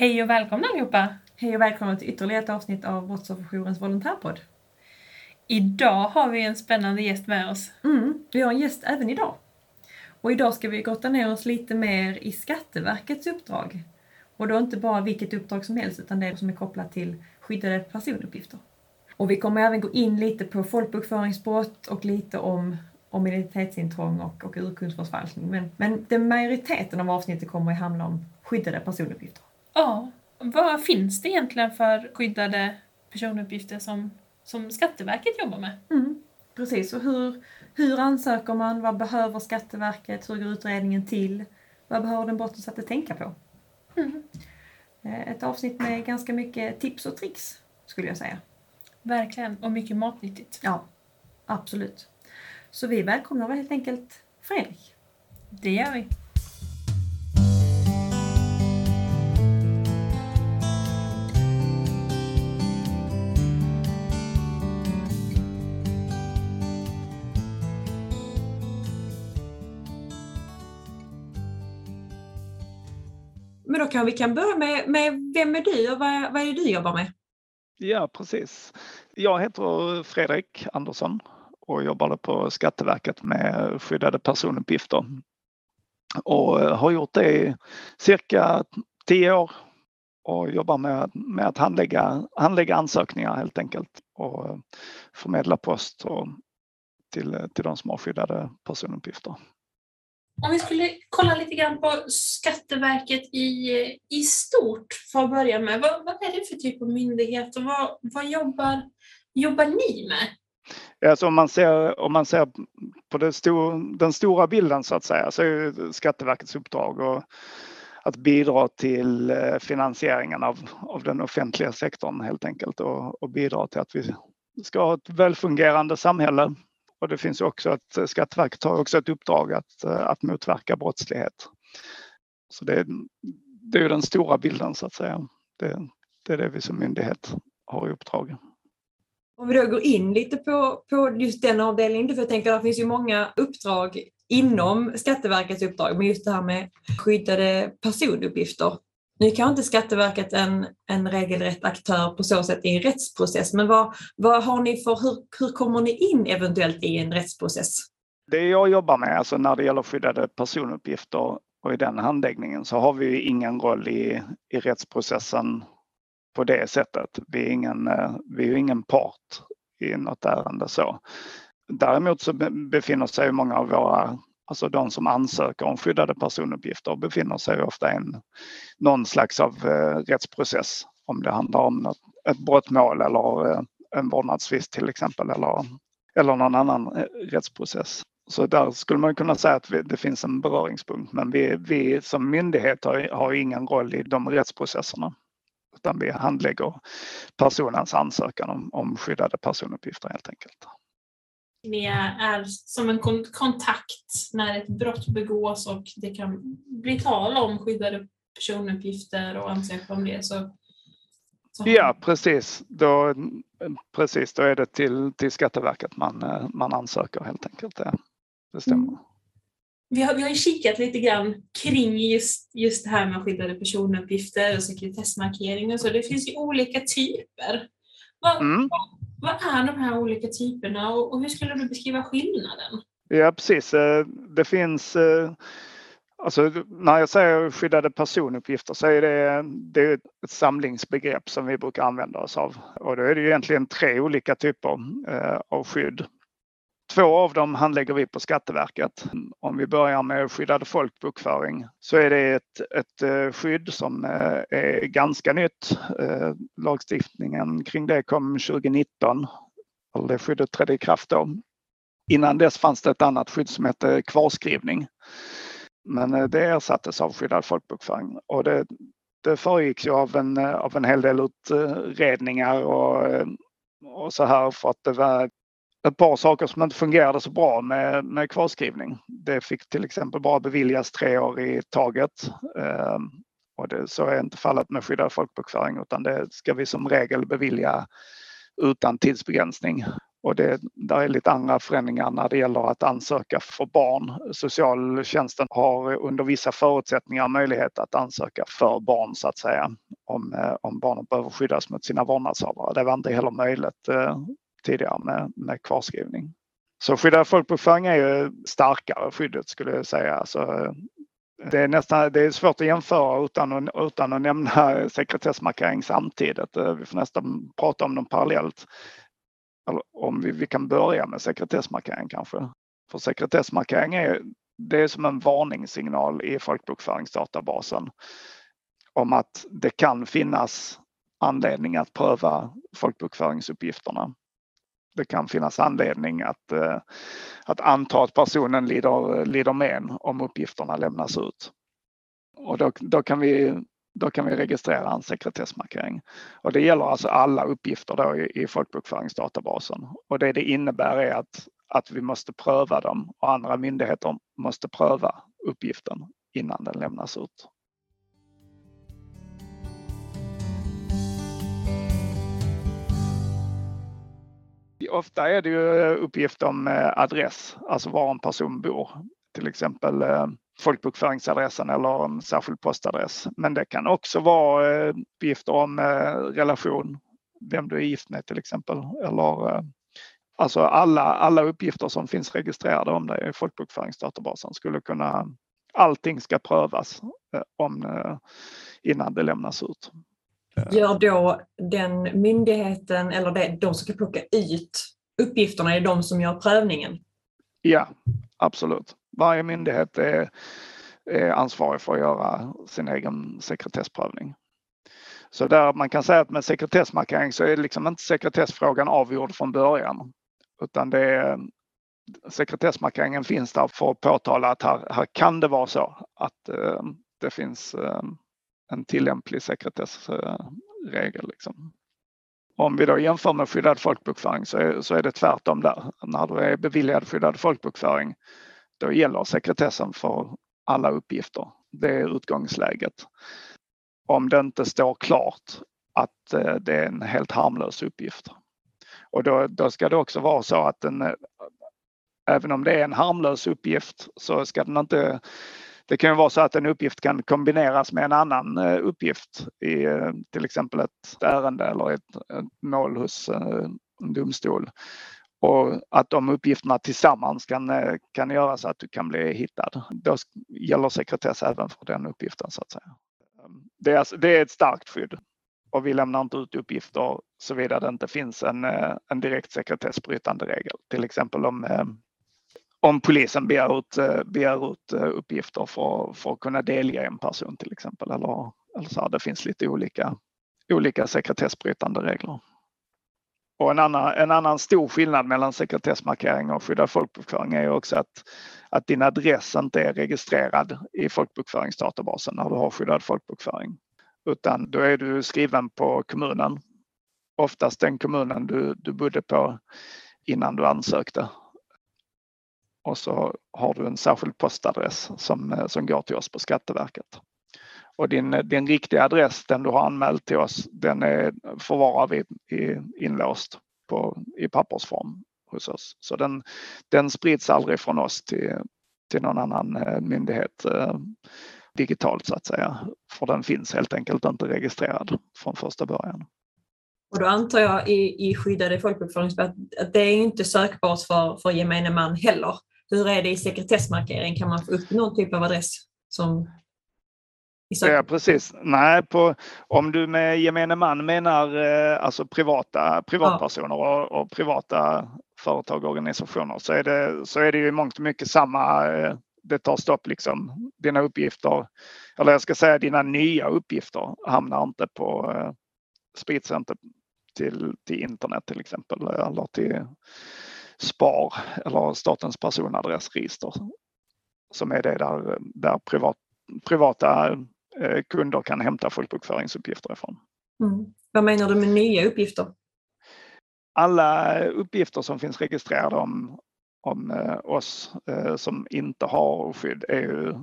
Hej och välkomna allihopa! Hej och välkomna till ytterligare ett avsnitt av Brottsofferjourens volontärpodd. Idag har vi en spännande gäst med oss. Mm, vi har en gäst även idag. Och idag ska vi grotta ner oss lite mer i Skatteverkets uppdrag. Och då inte bara vilket uppdrag som helst utan det som är kopplat till skyddade personuppgifter. Och vi kommer även gå in lite på folkbokföringsbrott och lite om, om identitetsintrång och, och urkundsförfalskning. Men, men den majoriteten av avsnittet kommer att handla om skyddade personuppgifter. Ja, vad finns det egentligen för skyddade personuppgifter som, som Skatteverket jobbar med? Mm, precis, och hur, hur ansöker man? Vad behöver Skatteverket? Hur går utredningen till? Vad behöver den brottsutsatte tänka på? Mm. Eh, Ett avsnitt med ganska mycket tips och tricks, skulle jag säga. Verkligen, och mycket matnyttigt. Ja, absolut. Så vi välkomnar väl helt enkelt Fredrik. Det gör vi. Men då kan vi kan börja med, med vem är du och vad, vad är det du jobbar med? Ja, precis. Jag heter Fredrik Andersson och jobbade på Skatteverket med skyddade personuppgifter. Och eh, har gjort det i cirka tio år och jobbar med, med att handlägga, handlägga ansökningar helt enkelt och eh, förmedla post och till, till de som har skyddade personuppgifter. Om vi skulle kolla lite grann på Skatteverket i, i stort för att börja med. Vad, vad är det för typ av myndighet och vad, vad jobbar, jobbar ni med? Alltså om, man ser, om man ser på det stor, den stora bilden så att säga så är Skatteverkets uppdrag och att bidra till eh, finansieringen av, av den offentliga sektorn helt enkelt och, och bidra till att vi ska ha ett välfungerande samhälle och det finns också att eh, Skatteverket har också ett uppdrag att, eh, att motverka brottslighet. Så det, det är den stora bilden så att säga. Det, det är det vi som myndighet har i uppdrag. Om vi då går in lite på, på just den avdelningen, för jag tänker att det finns ju många uppdrag inom Skatteverkets uppdrag, men just det här med skyddade personuppgifter. Nu kan inte Skatteverket en, en regelrätt aktör på så sätt i en rättsprocess, men vad, vad har ni för, hur, hur kommer ni in eventuellt i en rättsprocess? Det jag jobbar med, alltså när det gäller skyddade personuppgifter och i den handläggningen så har vi ingen roll i, i rättsprocessen på det sättet. Vi är ingen, eh, vi är ingen part i något ärende så. Däremot så befinner sig många av våra Alltså de som ansöker om skyddade personuppgifter befinner sig ofta i en, någon slags av eh, rättsprocess. Om det handlar om något, ett brottmål eller eh, en vårdnadstvist till exempel eller, eller någon annan eh, rättsprocess. Så där skulle man kunna säga att vi, det finns en beröringspunkt men vi, vi som myndighet har, har ingen roll i de rättsprocesserna. Utan vi handlägger personens ansökan om, om skyddade personuppgifter helt enkelt. Ni är som en kontakt när ett brott begås och det kan bli tal om skyddade personuppgifter och ansöka om det. Så, så. Ja, precis. Då, precis. Då är det till, till Skatteverket man, man ansöker helt enkelt. Det, det stämmer. Mm. Vi har, vi har kikat lite grann kring just, just det här med skyddade personuppgifter och sekretessmarkering och så. Det finns ju olika typer. Vad, mm. vad är de här olika typerna och, och hur skulle du beskriva skillnaden? Ja precis, det finns Alltså, när jag säger skyddade personuppgifter så är det, det är ett samlingsbegrepp som vi brukar använda oss av. Och då är det egentligen tre olika typer av skydd. Två av dem handlägger vi på Skatteverket. Om vi börjar med skyddad folkbokföring så är det ett, ett eh, skydd som eh, är ganska nytt. Eh, lagstiftningen kring det kom 2019. Det skyddet trädde i kraft då. Innan dess fanns det ett annat skydd som hette kvarskrivning. Men det ersattes av skyddad folkbokföring och det, det föregicks ju av en, av en hel del utredningar och, och så här för att det var ett par saker som inte fungerade så bra med, med kvarskrivning. Det fick till exempel bara beviljas tre år i taget. Ehm, och det, så är inte fallet med skyddad folkbokföring utan det ska vi som regel bevilja utan tidsbegränsning. Och det där är lite andra förändringar när det gäller att ansöka för barn. Socialtjänsten har under vissa förutsättningar möjlighet att ansöka för barn så att säga. om, eh, om barnet behöver skyddas mot sina vårdnadshavare. Det var inte heller möjligt eh, tidigare med, med kvarskrivning. Så skyddad folkbokföring är ju starkare skyddet skulle jag säga. Så eh, det är, nästan, det är svårt att jämföra utan att, utan att nämna sekretessmarkering samtidigt. Eh, vi får nästan prata om dem parallellt. Om vi, vi kan börja med sekretessmarkering kanske. För sekretessmarkering är, det är som en varningssignal i folkbokföringsdatabasen om att det kan finnas anledning att pröva folkbokföringsuppgifterna det kan finnas anledning att, eh, att anta att personen lider, lider men om uppgifterna lämnas ut. Och då, då, kan vi, då kan vi registrera en sekretessmarkering. Och det gäller alltså alla uppgifter då i, i folkbokföringsdatabasen. Och det det innebär är att, att vi måste pröva dem och andra myndigheter måste pröva uppgiften innan den lämnas ut. Ofta är det ju eh, uppgift om eh, adress, alltså var en person bor. Till exempel eh, folkbokföringsadressen eller en särskild postadress. Men det kan också vara uppgifter om relation, vem du är gift med till exempel. Eller, alltså alla, alla uppgifter som finns registrerade om dig i folkbokföringsdatabasen skulle kunna, allting ska prövas om, innan det lämnas ut. Gör då den myndigheten eller det, de som ska plocka ut uppgifterna, är de som gör prövningen? Ja, absolut. Varje myndighet är, är ansvarig för att göra sin egen sekretessprövning. Så där man kan säga att med sekretessmarkering så är liksom inte sekretessfrågan avgjord från början. Utan det är, sekretessmarkeringen finns där för att påtala att här, här kan det vara så att eh, det finns eh, en tillämplig sekretessregel. Liksom. Om vi då jämför med skyddad folkbokföring så är, så är det tvärtom där. När du är beviljad skyddad folkbokföring då gäller sekretessen för alla uppgifter. Det är utgångsläget. Om det inte står klart att eh, det är en helt harmlös uppgift. Och då, då ska det också vara så att den, eh, även om det är en harmlös uppgift så ska den inte det kan ju vara så att en uppgift kan kombineras med en annan eh, uppgift i eh, till exempel ett ärende eller ett, ett mål hos eh, en domstol. Och att de uppgifterna tillsammans kan, kan göra så att du kan bli hittad. Då gäller sekretess även för den uppgiften så att säga. Det är, alltså, det är ett starkt skydd och vi lämnar inte ut uppgifter såvida det inte finns en, en direkt sekretessbrytande regel. Till exempel om om polisen begär ut, eh, begär ut eh, uppgifter för, för att kunna delge en person till exempel. Eller, eller så här, det finns lite olika, olika sekretessbrytande regler. Och en annan, en annan stor skillnad mellan sekretessmarkering och skyddad folkbokföring är också att, att din adress inte är registrerad i folkbokföringsdatabasen när du har skyddad folkbokföring. Utan då är du skriven på kommunen. Oftast den kommunen du, du bodde på innan du ansökte och så har du en särskild postadress som, eh, som går till oss på Skatteverket. Och din, eh, din riktiga adress, den du har anmält till oss, den är, förvarar vi i, inlåst på, i pappersform hos oss. Så den, den sprids aldrig från oss till, till någon annan eh, myndighet eh, digitalt så att säga. För den finns helt enkelt inte registrerad från första början. Och då antar jag i, i skyddade folkbokföringsbrott att det är inte sökbart för, för gemene man heller. Hur är det i sekretessmarkering? Kan man få upp någon typ av adress som Ja precis. Nej, på, om du med gemene man menar eh, alltså privata privatpersoner ja. och, och, privata företag och organisationer så är det, så är det ju i mångt och mycket samma. Eh, det tar stopp liksom. Dina uppgifter, eller jag ska säga dina nya uppgifter hamnar inte på, eh, sprids inte till, till internet till exempel eller till SPAR eller Statens personadressregister som är det där, där privat, privata eh, kunder kan hämta folkbokföringsuppgifter ifrån. Mm. Vad menar du med nya uppgifter? Alla uppgifter som finns registrerade om, om eh, oss eh, som inte har skydd är ju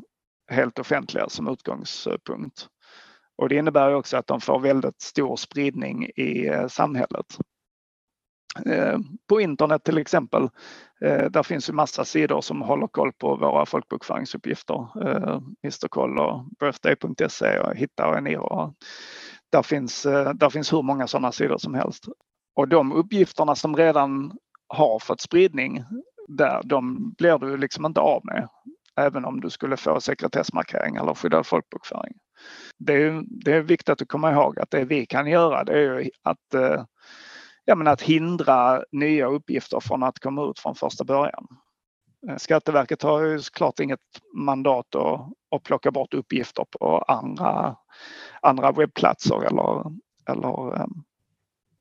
helt offentliga som utgångspunkt. Och det innebär också att de får väldigt stor spridning i samhället. Eh, på internet till exempel. Eh, där finns ju massa sidor som håller koll på våra folkbokföringsuppgifter. Eh, och birthday.se och Hitta och Eniro. där finns, eh, där finns hur många sådana sidor som helst. Och de uppgifterna som redan har fått spridning där, de blir du liksom inte av med. Även om du skulle få sekretessmarkering eller skyddad folkbokföring. Det är, det är viktigt att komma ihåg att det vi kan göra det är att, eh, ja, men att hindra nya uppgifter från att komma ut från första början. Eh, Skatteverket har ju såklart inget mandat att, att plocka bort uppgifter på andra, andra webbplatser eller, eller um,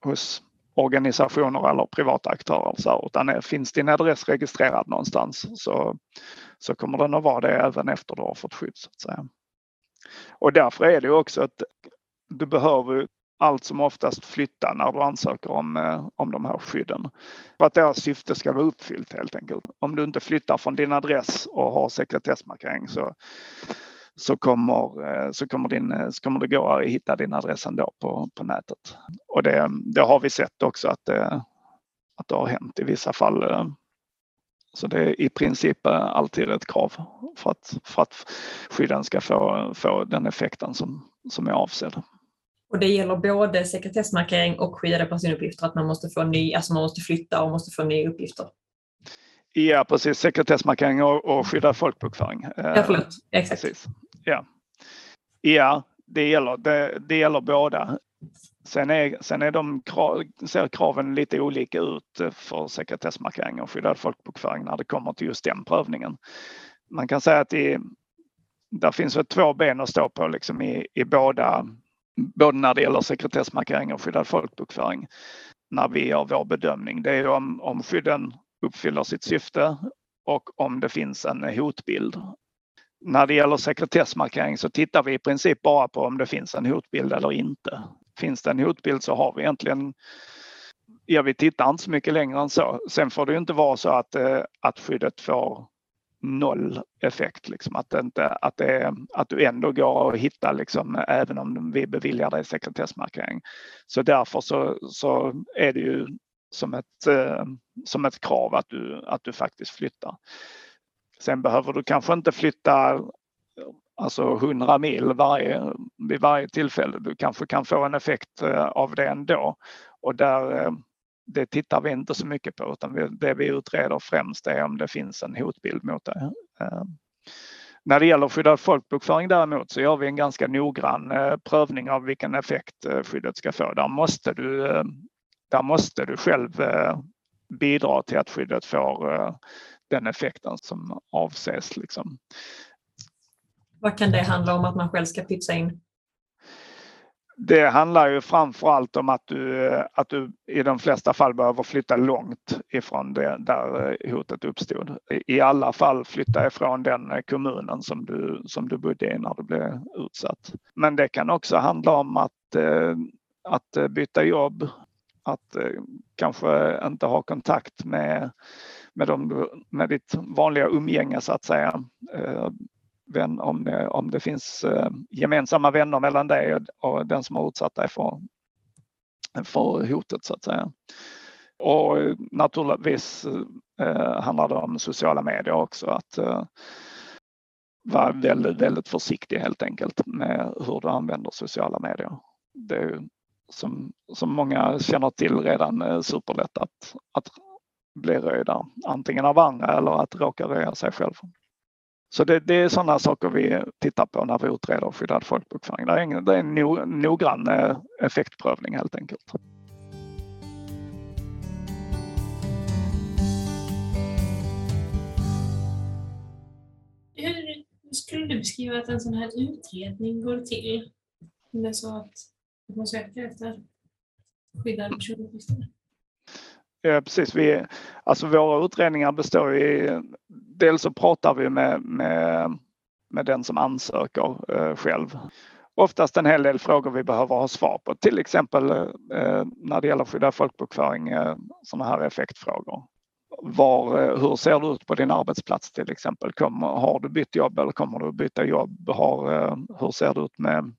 hos organisationer eller privata aktörer. Så, utan är, finns din adress registrerad någonstans så, så kommer den att vara det även efter du har fått skydd. Så att säga. Och därför är det också att du behöver allt som oftast flytta när du ansöker om, eh, om de här skydden. För att deras syfte ska vara uppfyllt helt enkelt. Om du inte flyttar från din adress och har sekretessmarkering så, så, kommer, eh, så, kommer din, eh, så kommer det gå att hitta din adress ändå på, på nätet. Och det, det har vi sett också att det, att det har hänt i vissa fall. Så det är i princip alltid ett krav för att, för att skydden ska få, få den effekten som, som är avsedd. Och det gäller både sekretessmarkering och skyddade personuppgifter, att man måste få ny, alltså man måste flytta och måste få nya uppgifter. Ja, precis. Sekretessmarkering och, och skyddad folkbokföring. Ja, förlåt. Exakt. Precis. Ja, ja det, gäller, det, det gäller båda. Sen, är, sen är de ser kraven lite olika ut för sekretessmarkering och skyddad folkbokföring när det kommer till just den prövningen. Man kan säga att det, där finns väl två ben att stå på liksom i, i båda både när det gäller sekretessmarkering och skyddad folkbokföring när vi gör vår bedömning. Det är om, om skydden uppfyller sitt syfte och om det finns en hotbild. När det gäller sekretessmarkering så tittar vi i princip bara på om det finns en hotbild eller inte. Finns det en hotbild så har vi egentligen Ja, vi tittar inte så mycket längre än så. Sen får det inte vara så att, eh, att skyddet får noll effekt. Liksom. Att, det inte, att, det, att du ändå går att hitta liksom, även om vi beviljar dig sekretessmarkering. Så därför så, så är det ju som ett, eh, som ett krav att du, att du faktiskt flyttar. Sen behöver du kanske inte flytta alltså 100 mil varje, vid varje tillfälle. Du kanske kan få en effekt eh, av det ändå. Och där, eh, det tittar vi inte så mycket på utan det vi utreder främst är om det finns en hotbild mot det. Eh, när det gäller skyddad folkbokföring däremot så gör vi en ganska noggrann eh, prövning av vilken effekt eh, skyddet ska få. Där måste du, där måste du själv bidra till att skyddet får den effekten som avses. Liksom. Vad kan det handla om att man själv ska pytsa in? Det handlar ju framför allt om att du, att du i de flesta fall behöver flytta långt ifrån det där eh, hotet uppstod. I alla fall flytta ifrån den eh, kommunen som du, som du bodde i när du blev utsatt. Men det kan också handla om att, eh, att byta jobb, att kanske inte ha kontakt med, med, dem, med ditt vanliga umgänge så att säga vän, om, det, om det finns eh, gemensamma vänner mellan dig och, och den som har utsatt dig för, för hotet så att säga. Och naturligtvis eh, handlar det om sociala medier också. Att eh, vara väldigt, väldigt försiktig helt enkelt med hur du använder sociala medier. Det är som, som många känner till redan eh, superlätt att, att bli röjda antingen av andra eller att råka röja sig själv. Så det, det, är sådana saker vi tittar på när vi utreder skyddad folkbokföring. Det är en, det är en noggrann eh, effektprövning helt enkelt. Hur skulle du beskriva att en sån här utredning går till? Om det är så att man söker efter skyddade personuppgifter? Ja, precis. Vi, alltså våra utredningar består i, dels så pratar vi med, med, med den som ansöker eh, själv. Oftast en hel del frågor vi behöver ha svar på, till exempel eh, när det gäller skyddad folkbokföring, eh, sådana här effektfrågor. Var, eh, hur ser det ut på din arbetsplats till exempel? Kommer, har du bytt jobb eller kommer du byta jobb? Har, eh, hur ser det ut med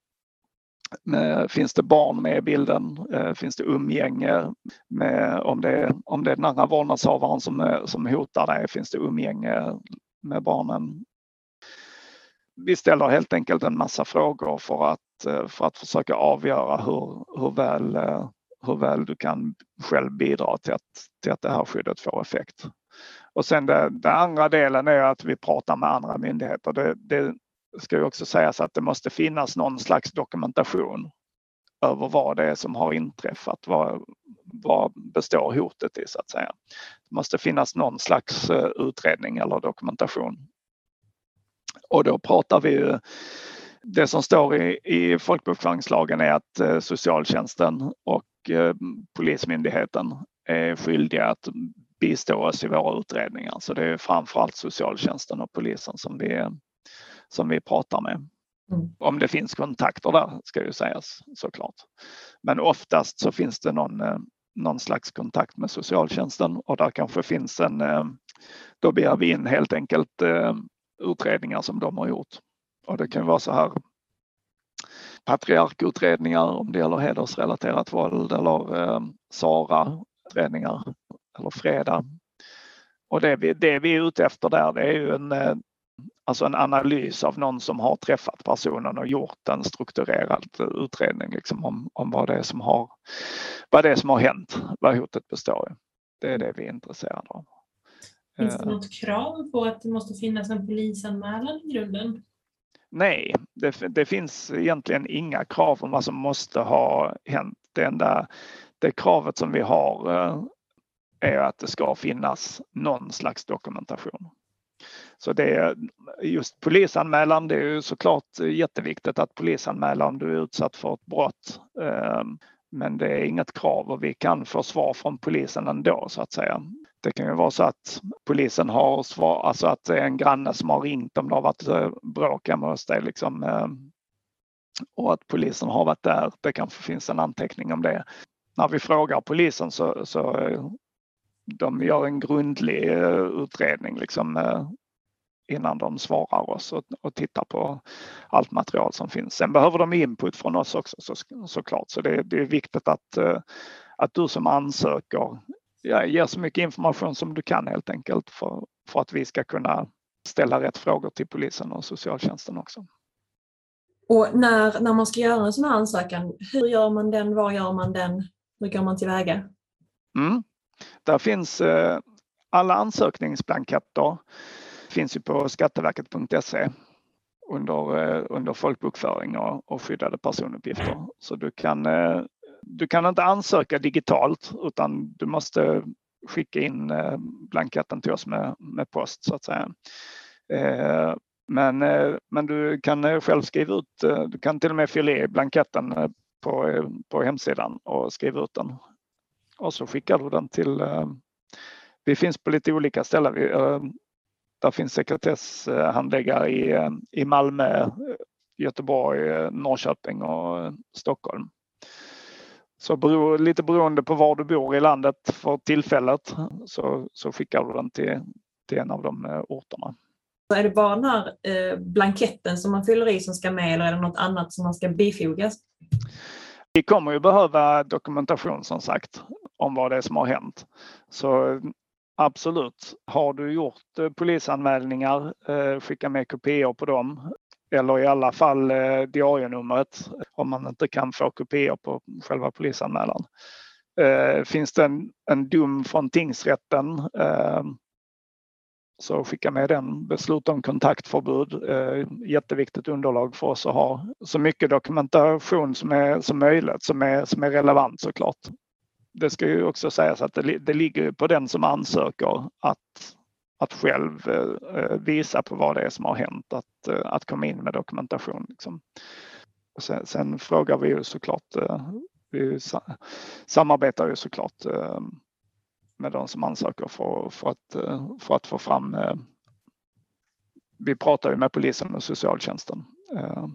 Eh, finns det barn med i bilden? Eh, finns det umgänge? Med, om, det, om det är den andra vårdnadshavaren som, eh, som hotar dig, finns det umgänge med barnen? vi ställer helt enkelt en massa frågor för att, för att försöka avgöra hur, hur, väl, hur väl du kan själv bidra till att, till att det här skyddet får effekt. Och sen den andra delen är att vi pratar med andra myndigheter. Det, det ska ju också sägas att det måste finnas någon slags dokumentation över vad det är som har inträffat. Vad, vad består hotet i så att säga. Det måste finnas någon slags eh, utredning eller dokumentation. Och då pratar vi ju det som står i, i folkbokföringslagen är att eh, socialtjänsten och eh, Polismyndigheten är skyldiga att bistå oss i våra utredningar. Så det är framförallt socialtjänsten och polisen som vi, som vi pratar med. Mm. Om det finns kontakter där ska ju sägas såklart. Men oftast så finns det någon, eh, någon slags kontakt med socialtjänsten och där kanske finns en, eh, då begär vi in helt enkelt eh, utredningar som de har gjort. Och det kan vara så här patriarkutredningar om det gäller hedersrelaterat våld eller SARA-utredningar eller Freda. Och det vi, det vi är ute efter där det är ju en alltså en analys av någon som har träffat personen och gjort en strukturerad utredning liksom om, om vad, det är som har, vad det är som har hänt, vad hotet består i. Det är det vi är intresserade av. Finns det eh. något krav på att det måste finnas en polisanmälan i grunden? Nej, det, det finns egentligen inga krav om vad som måste ha hänt. Det enda det kravet som vi har eh, är att det ska finnas någon slags dokumentation. Så det är just polisanmälan, det är ju såklart jätteviktigt att polisanmäla om du är utsatt för ett brott. Ehm, men det är inget krav och vi kan få svar från polisen ändå så att säga. Det kan ju vara så att polisen har svar, alltså att det är en granne som har ringt om det har varit eh, bråk hemma hos dig liksom. Ehm, och att polisen har varit där. Det kanske finns en anteckning om det. När vi frågar polisen så, så eh, de gör en grundlig eh, utredning liksom innan de svarar oss och, och tittar på allt material som finns. Sen behöver de input från oss också så, såklart så det, det är viktigt att, eh, att du som ansöker ja, ger så mycket information som du kan helt enkelt för, för att vi ska kunna ställa rätt frågor till polisen och socialtjänsten också. Och när, när man ska göra en sån här ansökan, hur gör man den, var gör man den, hur går man tillväga? Mm. Där finns eh, alla ansökningsblanketter finns ju på skatteverket.se under, eh, under folkbokföring och, och skyddade personuppgifter. Så du kan, eh, du kan inte ansöka digitalt utan du måste skicka in eh, blanketten till oss med, med post så att säga. Men, men du kan själv skriva ut, du kan till och med fylla i blanketten på, på hemsidan och skriva ut den. Och så skickar du den till, vi finns på lite olika ställen. Där finns sekretesshandläggare i, i Malmö, Göteborg, Norrköping och Stockholm. Så bero, lite beroende på var du bor i landet för tillfället så, så skickar du den till, till en av de eh, orterna. Är det bara den här eh, blanketten som man fyller i som ska med eller är det något annat som man ska bifogas? Vi kommer ju behöva dokumentation som sagt om vad det är som har hänt. Så Absolut. Har du gjort eh, polisanmälningar, eh, skicka med kopior på dem. Eller i alla fall eh, diarienumret om man inte kan få kopior på själva polisanmälan. Finns det en, en dom från tingsrätten så skicka med den. Beslut om kontaktförbud. Jätteviktigt underlag för oss att ha så mycket dokumentation som, är, som möjligt som är, som är relevant såklart det ska ju också sägas att det, det ligger på den som ansöker att, att själv eh, visa på vad det är som har hänt, att, eh, att komma in med dokumentation. Liksom. Sen, sen, frågar vi ju såklart, eh, vi samarbetar ju såklart eh, med de som ansöker för, för, att, eh, för att få fram eh, vi pratar ju med polisen och socialtjänsten eh,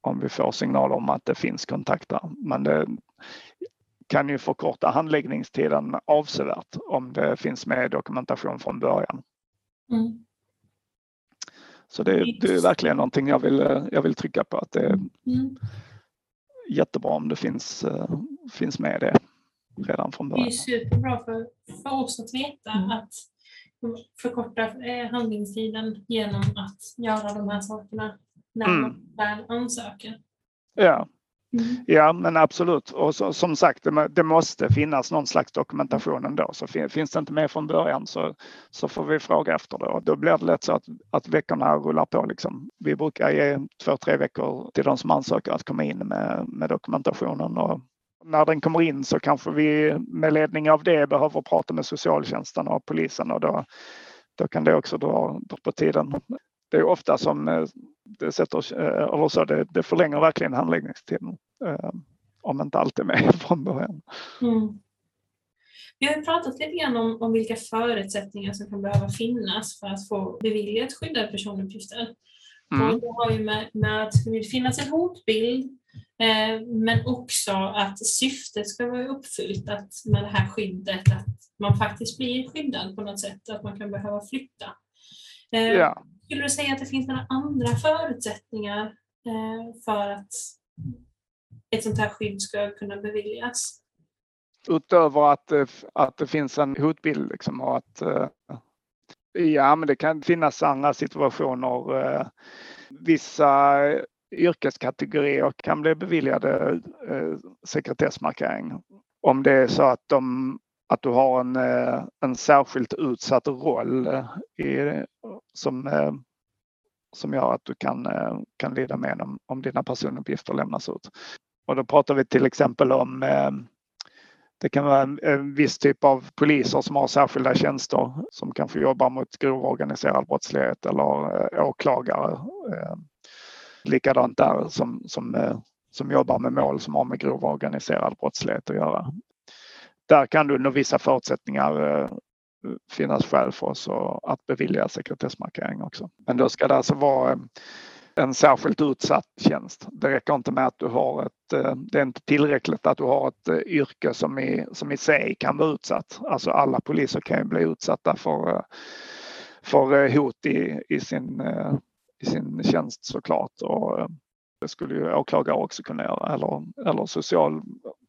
om vi får signaler om att det finns kontakter. Men det, kan ju förkorta handläggningstiden avsevärt om det finns med dokumentation från början. Mm. Så det, det, är verkligen någonting jag vill, jag vill trycka på att det är mm. jättebra om det finns, finns med det redan från början. Det är superbra för, för oss att veta mm. att förkorta eh, handläggningstiden genom att göra de här sakerna när mm. man väl ansöker. Ja. Mm. Ja men absolut och så, som sagt det, det, måste finnas någon slags dokumentation ändå så finns det inte med från början så, så får vi fråga efter det och då blir det lätt så att, att veckorna rullar på liksom. Vi brukar ge två, tre veckor till de som ansöker att komma in med, med dokumentationen och när den kommer in så kanske vi med ledning av det behöver prata med socialtjänsten och polisen och då, då kan det också dra på tiden. Det är ofta som eh, det, sätter, eh, eller så, det, det förlänger verkligen handläggningstiden eh, om inte allt är med från början. Mm. Vi har pratat lite grann om, om vilka förutsättningar som kan behöva finnas för att få beviljat skyddade personuppgifter. Mm. Och det har ju med, med att det finnas en hotbild Eh, men också att syftet ska vara uppfyllt att med det här skyddet att man faktiskt blir skyddad på något sätt, att man kan behöva flytta. Eh, ja. Skulle du säga att det finns några andra förutsättningar eh, för att ett sånt här skydd ska kunna beviljas? Utöver att, att det finns en hotbild liksom och att eh, Ja, men det kan finnas andra situationer. Eh, vissa yrkeskategorier kan bli beviljade sekretessmarkering. Om det är så att, de, att du har en, eh, en särskilt utsatt roll eh, i, som, eh, som gör att du kan, kan lida med om, om dina personuppgifter lämnas ut. Och då pratar vi till exempel om det kan vara en, en, viss typ av poliser som har särskilda tjänster som kanske jobbar mot grov organiserad brottslighet eller åklagare Likadant där som, som, eh, som jobbar med mål som har med grov organiserad brottslighet att göra. Där kan du under vissa förutsättningar eh, finnas skäl för oss att bevilja sekretessmarkering också. Men då ska det alltså vara eh, en särskilt utsatt tjänst. Det räcker inte med att du har ett, eh, det är inte tillräckligt att du har ett yrke som i, som i sig kan vara utsatt. Alltså alla poliser kan ju bli utsatta för, för hot i, i sin i sin tjänst såklart. Och det skulle ju åklagare också kunna göra eller, eller social,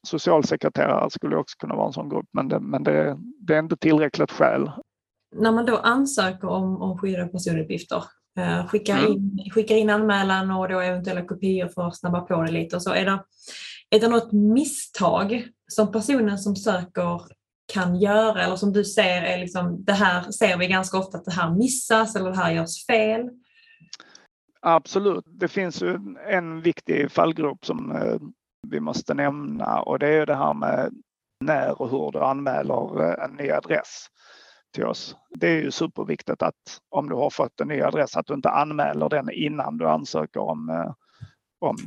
socialsekreterare skulle också kunna vara en sån grupp. Men det, men det, det är inte tillräckligt skäl. När man då ansöker om, om skyddade personuppgifter, eh, skickar, mm. in, skickar in anmälan och då eventuella kopior för att snabba på det lite och så. Är det, är det något misstag som personen som söker kan göra eller som du ser är liksom, det här ser vi ganska ofta att det här missas eller det här görs fel? Absolut. Det finns ju en viktig fallgrop som eh, vi måste nämna och det är det här med när och hur du anmäler eh, en ny adress till oss. Det är ju superviktigt att om du har fått en ny adress att du inte anmäler den innan du ansöker om, eh, om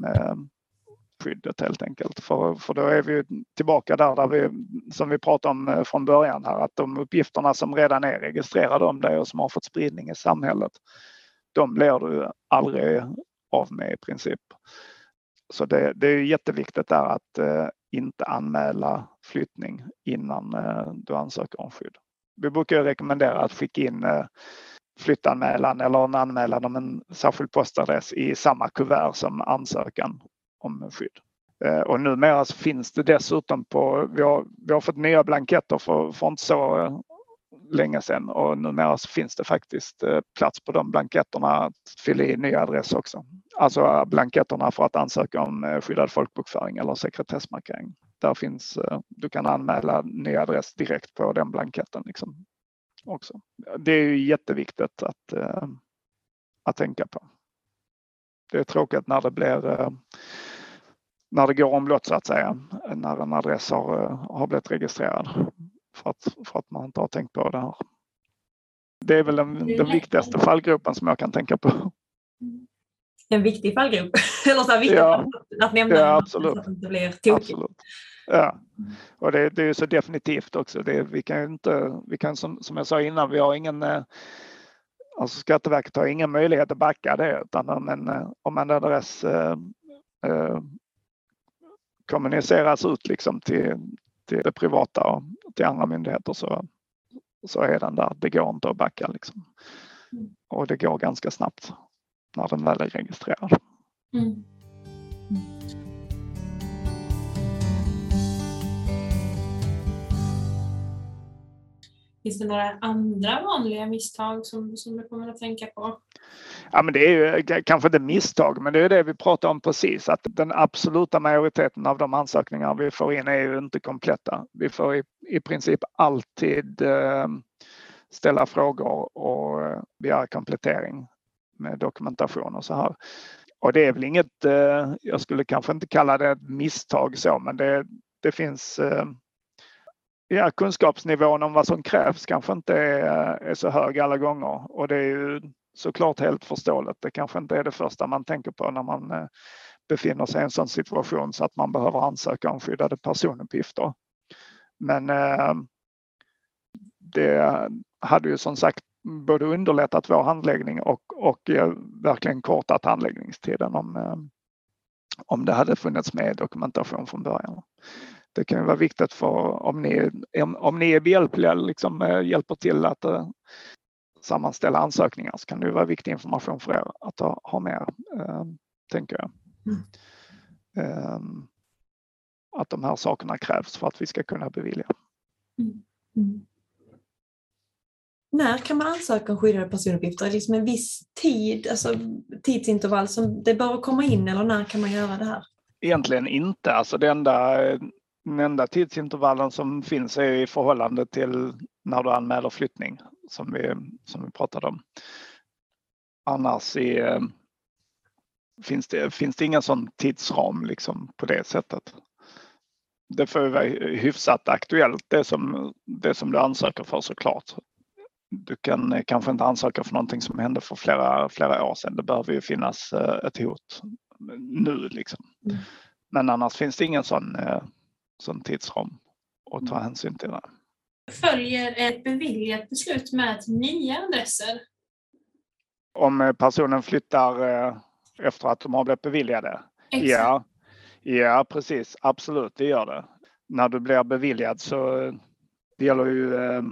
skyddet helt enkelt. För, för då är vi tillbaka där, där vi, som vi pratade om från början här, att de uppgifterna som redan är registrerade om dig och som har fått spridning i samhället, de blir du aldrig av med i princip. Så det, det är jätteviktigt där att eh, inte anmäla flyttning innan eh, du ansöker om skydd. Vi brukar rekommendera att skicka in eh, flyttanmälan eller en anmälan om en särskild postadress i samma kuvert som ansökan om skydd. Eh, och numera så finns det dessutom på, vi har, vi har fått nya blanketter för, för inte så eh, länge sedan och numera så finns det faktiskt eh, plats på de blanketterna att fylla i ny adress också. Alltså eh, blanketterna för att ansöka om eh, skyddad folkbokföring eller sekretessmarkering. Där finns, du kan anmäla ny adress direkt på den blanketten. Liksom också. Det är ju jätteviktigt att, att tänka på. Det är tråkigt när det blir när det går omlott så att säga, när en adress har, har blivit registrerad för att, för att man inte har tänkt på det här. Det är väl den, den viktigaste fallgropen som jag kan tänka på. En viktig fallgrop, eller så viktigt ja. att nämna ja, absolut. så att det inte blir tokigt. Ja, och det, det är så definitivt också. Det, vi kan ju inte, vi kan som, som jag sa innan, vi har ingen eh, Alltså Skatteverket har ingen möjlighet att backa det utan om en, eh, om en adress eh, eh, kommuniceras ut liksom till, till det privata och till andra myndigheter så, så är den där. Det går inte att backa liksom. Mm. Och det går ganska snabbt när den väl är registrerad. Mm. Mm. Finns det några andra vanliga misstag som, som du kommer att tänka på? Ja, men det är ju kanske inte misstag, men det är det vi pratar om precis. Att den absoluta majoriteten av de ansökningar vi får in är ju inte kompletta. Vi får i, i princip alltid eh, ställa frågor och eh, begära komplettering med dokumentation och så här. Och det är väl inget, eh, jag skulle kanske inte kalla det ett misstag så, men det, det finns eh, ja, kunskapsnivån om vad som krävs kanske inte är, eh, är så hög alla gånger och det är ju såklart helt förståeligt. Det kanske inte är det första man tänker på när man eh, befinner sig i en sån situation så att man behöver ansöka om skyddade personuppgifter. Men eh, det hade ju som sagt både underlättat vår handläggning och, och eh, verkligen kortat handläggningstiden om, om det hade funnits med dokumentation från början. Det kan ju vara viktigt för om ni, om ni är behjälpliga, liksom hjälper till att sammanställa ansökningar så kan det vara viktig information för er att ha, ha med, eh, tänker jag. Eh, att de här sakerna krävs för att vi ska kunna bevilja. Mm. Mm. När kan man ansöka om skyddade personuppgifter? Är det liksom en viss tid, alltså tidsintervall som det bör komma in eller när kan man göra det här? Egentligen inte. Alltså det enda, den enda tidsintervallen som finns är i förhållande till när du anmäler flyttning som vi, som vi pratade om. Annars är, finns, det, finns det ingen sån tidsram liksom på det sättet. Det får vara hyfsat aktuellt det som, det som du ansöker för såklart. Du kan kanske inte ansöka för någonting som hände för flera, flera år sedan. Det behöver ju finnas eh, ett hot nu liksom. Mm. Men annars finns det ingen sån, eh, sån tidsram att ta mm. hänsyn till. Det följer ett beviljat beslut med nya adresser. Om personen flyttar eh, efter att de har blivit beviljade? Exakt. Ja, ja, precis. Absolut, det gör det. När du blir beviljad så det gäller ju, eh,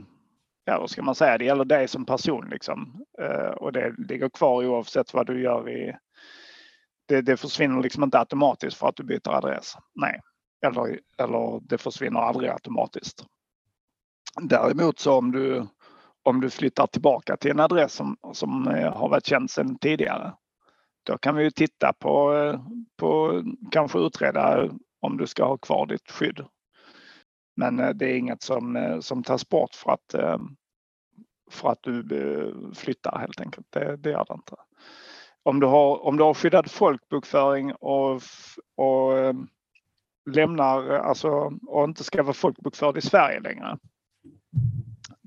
ja vad ska man säga, det gäller dig som person liksom. Eh, och det ligger kvar oavsett vad du gör i... Det, det försvinner liksom inte automatiskt för att du byter adress. Nej. Eller, eller det försvinner aldrig automatiskt. Däremot så om du, om du flyttar tillbaka till en adress som, som eh, har varit känd sedan tidigare. Då kan vi ju titta på, eh, på kanske utreda om du ska ha kvar ditt skydd. Men eh, det är inget som, som tas bort för att, för att du flyttar helt enkelt. Det, det gör det inte. Om du har, om du har skyddad folkbokföring och, och lämnar, alltså, och inte ska vara folkbokförd i Sverige längre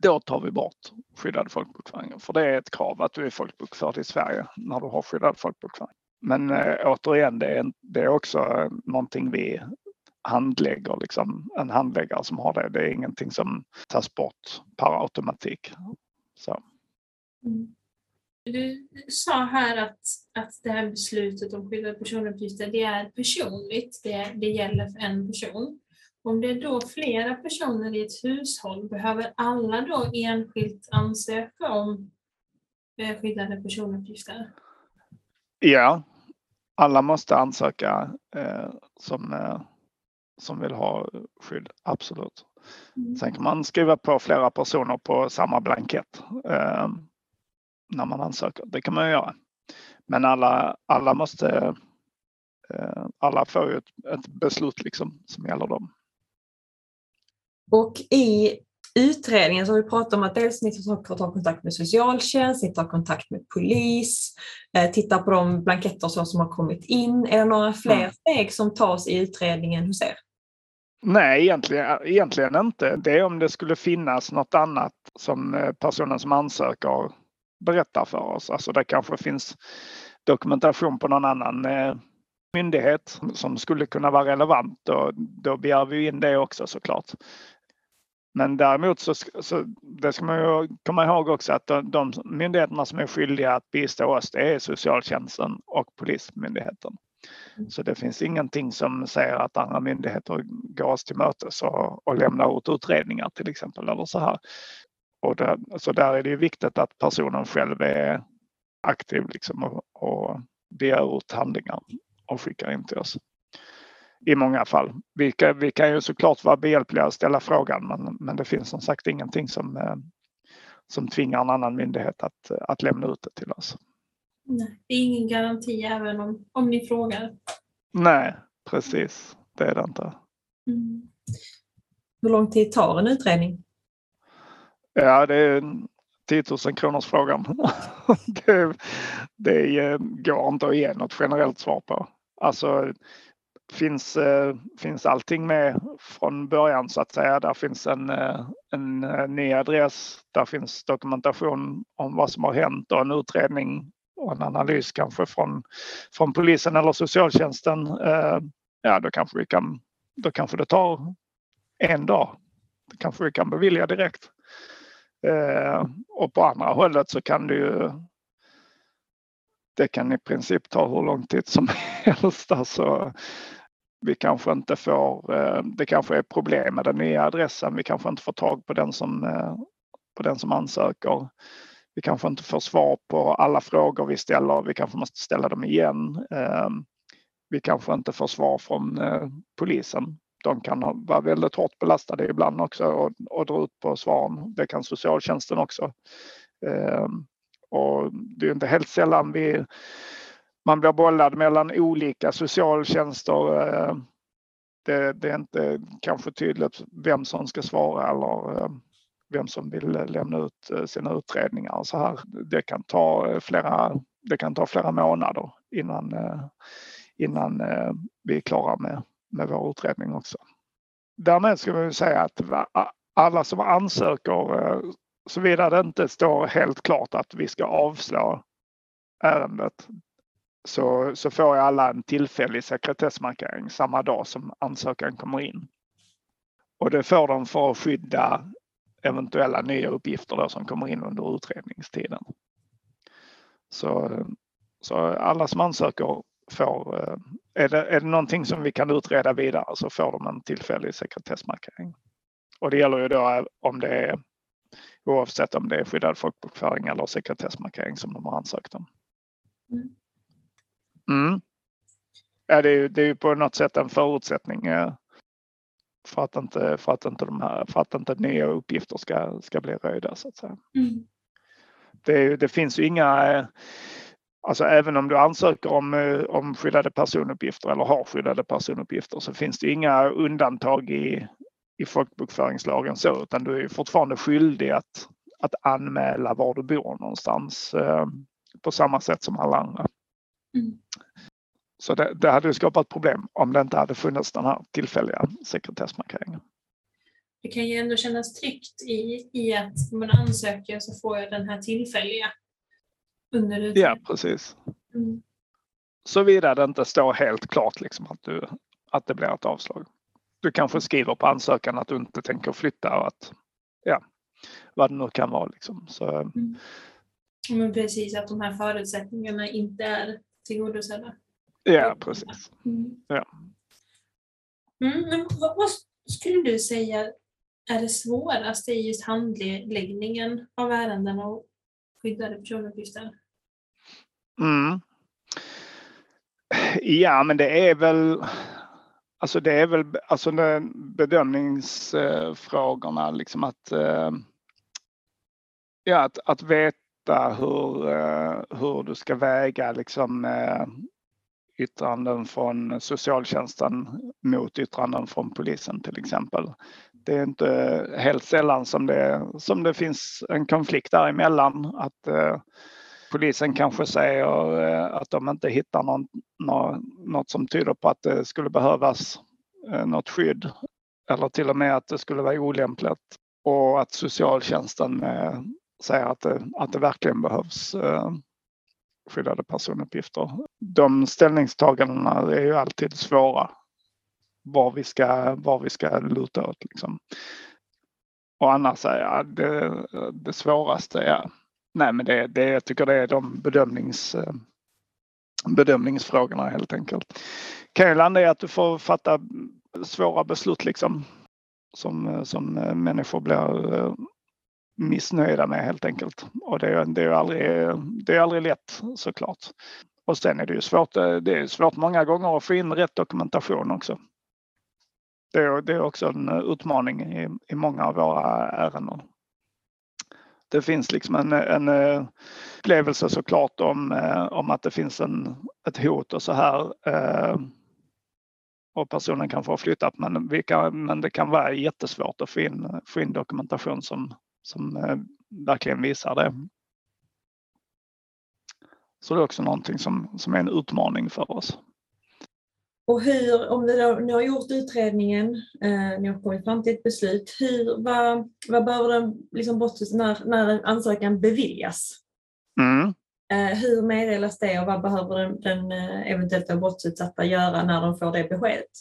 då tar vi bort skyddad folkbokföring. För det är ett krav att du är folkbokförd i Sverige när du har skyddad folkbokföring. Men eh, återigen, det är, det är också eh, någonting vi handlägger, liksom, en handläggare som har det. Det är ingenting som tas bort per automatik. Så. Mm. Du sa här att, att det här beslutet om skyddade personuppgifter, det är personligt. Det, det gäller för en person. Om det är då flera personer i ett hushåll, behöver alla då enskilt ansöka om eh, skyddade personuppgifter? Ja, alla måste ansöka eh, som, eh, som vill ha skydd, absolut. Mm. Sen kan man skriva på flera personer på samma blankett eh, när man ansöker. Det kan man göra. Men alla, alla måste eh, alla får ju ett, ett beslut liksom som gäller dem. Och i utredningen så har vi pratat om att dels ni ska ta kontakt med socialtjänst, ni tar kontakt med polis, eh, titta på de blanketter som har kommit in. Är det några fler mm. steg som tas i utredningen hos er? Nej, egentligen, egentligen inte. Det är om det skulle finnas något annat som eh, personen som ansöker berättar för oss. Alltså det kanske finns dokumentation på någon annan eh, myndighet som skulle kunna vara relevant och då begär vi in det också såklart. Men däremot så, så det ska man ju komma ihåg också att de, de myndigheterna som är skyldiga att bistå oss det är socialtjänsten och polismyndigheten. Mm. Så det finns ingenting som säger att andra myndigheter går oss till mötes och, och lämnar ut utredningar till exempel eller så här. Och där, så där är det ju viktigt att personen själv är aktiv liksom och, och begär ut handlingar och skickar in till oss i många fall. Vi kan, vi kan ju såklart vara behjälpliga och ställa frågan men, men det finns som sagt ingenting som, eh, som tvingar en annan myndighet att, att lämna ut det till oss. Nej, det är ingen garanti även om, om ni frågar. Nej, precis. Det är det inte. Mm. Hur lång tid tar en utredning? Ja, det är 10 000 kronors frågan. det, det eh, går inte att ge något generellt svar på. Alltså finns, eh, finns allting med från början så att säga. Där finns en, eh, en eh, ny adress, där finns dokumentation om vad som har hänt och en utredning och en analys kanske från, från polisen eller socialtjänsten. Ja, då kanske, vi kan, då kanske det tar en dag. Det kanske vi kan bevilja direkt. Och på andra hållet så kan det ju det kan i princip ta hur lång tid som helst. Alltså, vi kanske inte får, eh, det kanske är problem med den nya adressen. Vi kanske inte får tag på den som, eh, på den som ansöker. Vi kanske inte får svar på alla frågor vi ställer. Vi kanske måste ställa dem igen. Eh, vi kanske inte får svar från polisen de kan vara väldigt hårt belastade ibland också och, och dra ut på svaren. Det kan socialtjänsten också. Och det är inte helt sällan vi, man blir bollad mellan olika socialtjänster. Eh, det, det, är inte kanske tydligt vem som ska svara eller eh, vem som vill lämna ut eh, sina utredningar. Så här. Det, kan ta flera, det kan ta flera månader innan, innan vi är klara med med vår utredning också. Därmed ska vi säga att alla som ansöker, såvida det inte står helt klart att vi ska avslå ärendet, så, så får alla en tillfällig sekretessmarkering samma dag som ansökan kommer in. Och det får de för att skydda eventuella nya uppgifter då som kommer in under utredningstiden. Så, så alla som ansöker får, eh, är det, är det någonting som vi kan utreda vidare så får de en tillfällig sekretessmarkering. Och det gäller ju då om det är oavsett om det är skyddad folkbokföring eller sekretessmarkering som de har ansökt om. Mm. Ja, det, är ju, det är ju på något sätt en förutsättning för att inte, för att inte, de här, för att inte nya uppgifter ska, ska bli röjda så att säga. Mm. Det, det, finns ju inga Alltså även om du ansöker om, eh, om skyddade personuppgifter eller har skyddade personuppgifter så finns det inga undantag i, i folkbokföringslagen så utan du är fortfarande skyldig att, att anmäla var du bor någonstans eh, på samma sätt som alla andra. Mm. Så det, det hade skapat problem om det inte hade funnits den här tillfälliga sekretessmarkeringen. Det kan ju ändå kännas tryggt i, i att man ansöker så får jag den här tillfälliga under Ja, precis. Mm. Såvida det inte står helt klart liksom att, du, att det blir ett avslag. Du kanske skriver på ansökan att du inte tänker flytta och att ja, vad det nu kan vara liksom. Så, mm. Men precis, att de här förutsättningarna inte är tillgodosedda. Ja, precis. Mm. Ja. Mm, men vad, vad, skulle du säga är det svåraste i just handläggningen av ärenden och skyddade personuppgifter? Mm. Ja, men det är väl Alltså det är väl alltså bedömningsfrågorna liksom att eh, Ja, att, att veta hur, eh, hur du ska väga liksom eh, yttranden från socialtjänsten mot yttranden från polisen till exempel. Det är inte helt sällan som det, som det finns en konflikt däremellan. Att polisen kanske säger eh, att de inte hittar någon, något som tyder på att det skulle behövas eh, något skydd eller till och med att det skulle vara olämpligt och att socialtjänsten eh, säger att det, att det verkligen behövs skyddade personuppgifter. De ställningstagandena är ju alltid svåra. Var vi ska, var vi ska luta åt liksom. Och annars är det, det svåraste är Nej, men det, det, jag tycker det är de bedömnings, eh, bedömningsfrågorna helt enkelt. Kan ju landa i att du får fatta svåra beslut liksom som, eh, som eh, människor blir missnöjda med helt enkelt. Och det, det, är aldrig, det är aldrig lätt såklart. Och sen är det ju svårt, det är svårt många gånger att få in rätt dokumentation också. Det är, det är också en utmaning i, i många av våra ärenden det finns liksom en, en eh, upplevelse såklart om, eh, om att det finns en, ett hot och så här. Eh, och personen kan få flyttat men, vi kan, men det kan vara jättesvårt att få in, få in dokumentation som, som verkligen visar det. Så det är också någonting som, som är en utmaning för oss. Och hur, om ni, då, ni har gjort utredningen, eh, ni har kommit fram till ett beslut, hur, vad, vad behöver den liksom bort, när, när en ansökan beviljas? Mm. Eh, hur meddelas det och vad behöver den, den eh, eventuellt brottsutsatta göra när de får det beskedet?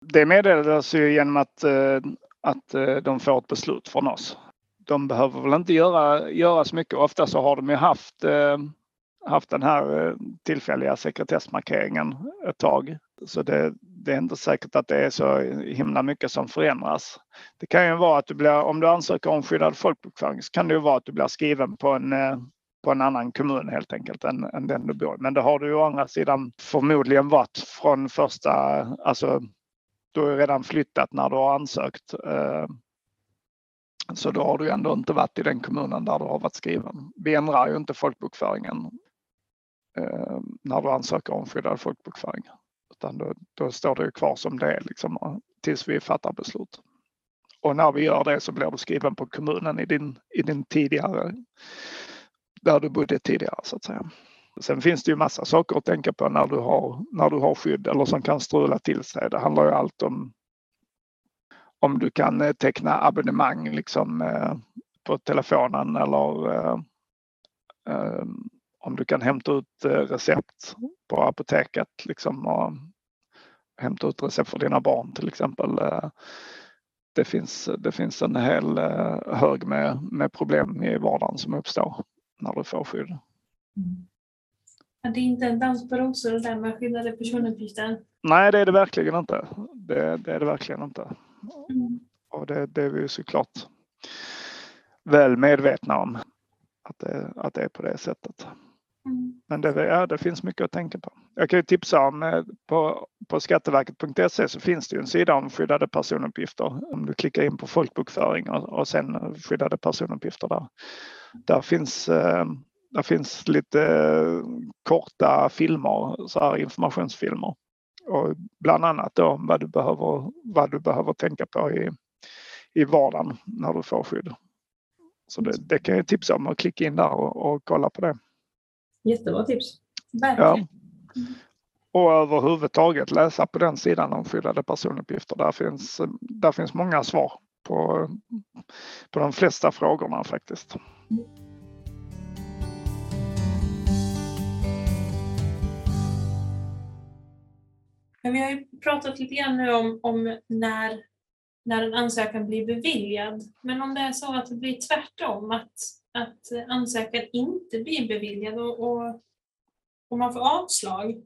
Det meddelas ju genom att, eh, att eh, de får ett beslut från oss. De behöver väl inte göra, göra så mycket. Ofta så har de ju haft haft den här eh, tillfälliga sekretessmarkeringen ett tag. Så det, det, är inte säkert att det är så himla mycket som förändras. Det kan ju vara att du blir, om du ansöker om skyddad folkbokföring så kan det ju vara att du blir skriven på en, eh, på en annan kommun helt enkelt än, än den du bor i. Men det har du ju å andra sidan förmodligen varit från första, alltså du har ju redan flyttat när du har ansökt. Eh, så då har du ändå inte varit i den kommunen där du har varit skriven. Vi ändrar ju inte folkbokföringen Eh, när du ansöker om skyddad folkbokföring. Utan då, då står det kvar som det är liksom, eh, tills vi fattar beslut. Och när vi gör det så blir du skriven på kommunen i din, i din tidigare, där du bodde tidigare så att säga. Sen finns det ju massa saker att tänka på när du har, när du har skydd eller som kan strula till sig. Det handlar ju allt om om du kan eh, teckna abonnemang liksom eh, på telefonen eller eh, om du kan hämta ut recept på apoteket liksom och hämta ut recept för dina barn till exempel. Det finns, det finns en hel hög med, med problem i vardagen som uppstår när du får skydd. Mm. Det är inte en dans på rosor det där med skyddade personuppgifter? Nej, det är det verkligen inte. Det, det är det verkligen inte. Mm. Och det, det är vi såklart väl medvetna om att det, att det är på det sättet. Mm. Men det, ja, det finns mycket att tänka på. Jag kan ju tipsa om eh, på, på skatteverket.se så finns det ju en sida om skyddade personuppgifter. Om du klickar in på folkbokföring och, och sen skyddade personuppgifter där. Där finns, eh, där finns lite eh, korta filmer, så här informationsfilmer och bland annat då vad du behöver, vad du behöver tänka på i, i vardagen när du får skydd. Så det, det kan jag tipsa om att klicka in där och, och kolla på det. Jättebra tips. Verkligen. Ja. Och överhuvudtaget läsa på den sidan om skyddade personuppgifter. Där finns, där finns många svar på, på de flesta frågorna faktiskt. Mm. Men vi har ju pratat lite grann nu om, om när, när en ansökan blir beviljad. Men om det är så att det blir tvärtom, att, att ansökan inte blir beviljad och, och, och man får avslag.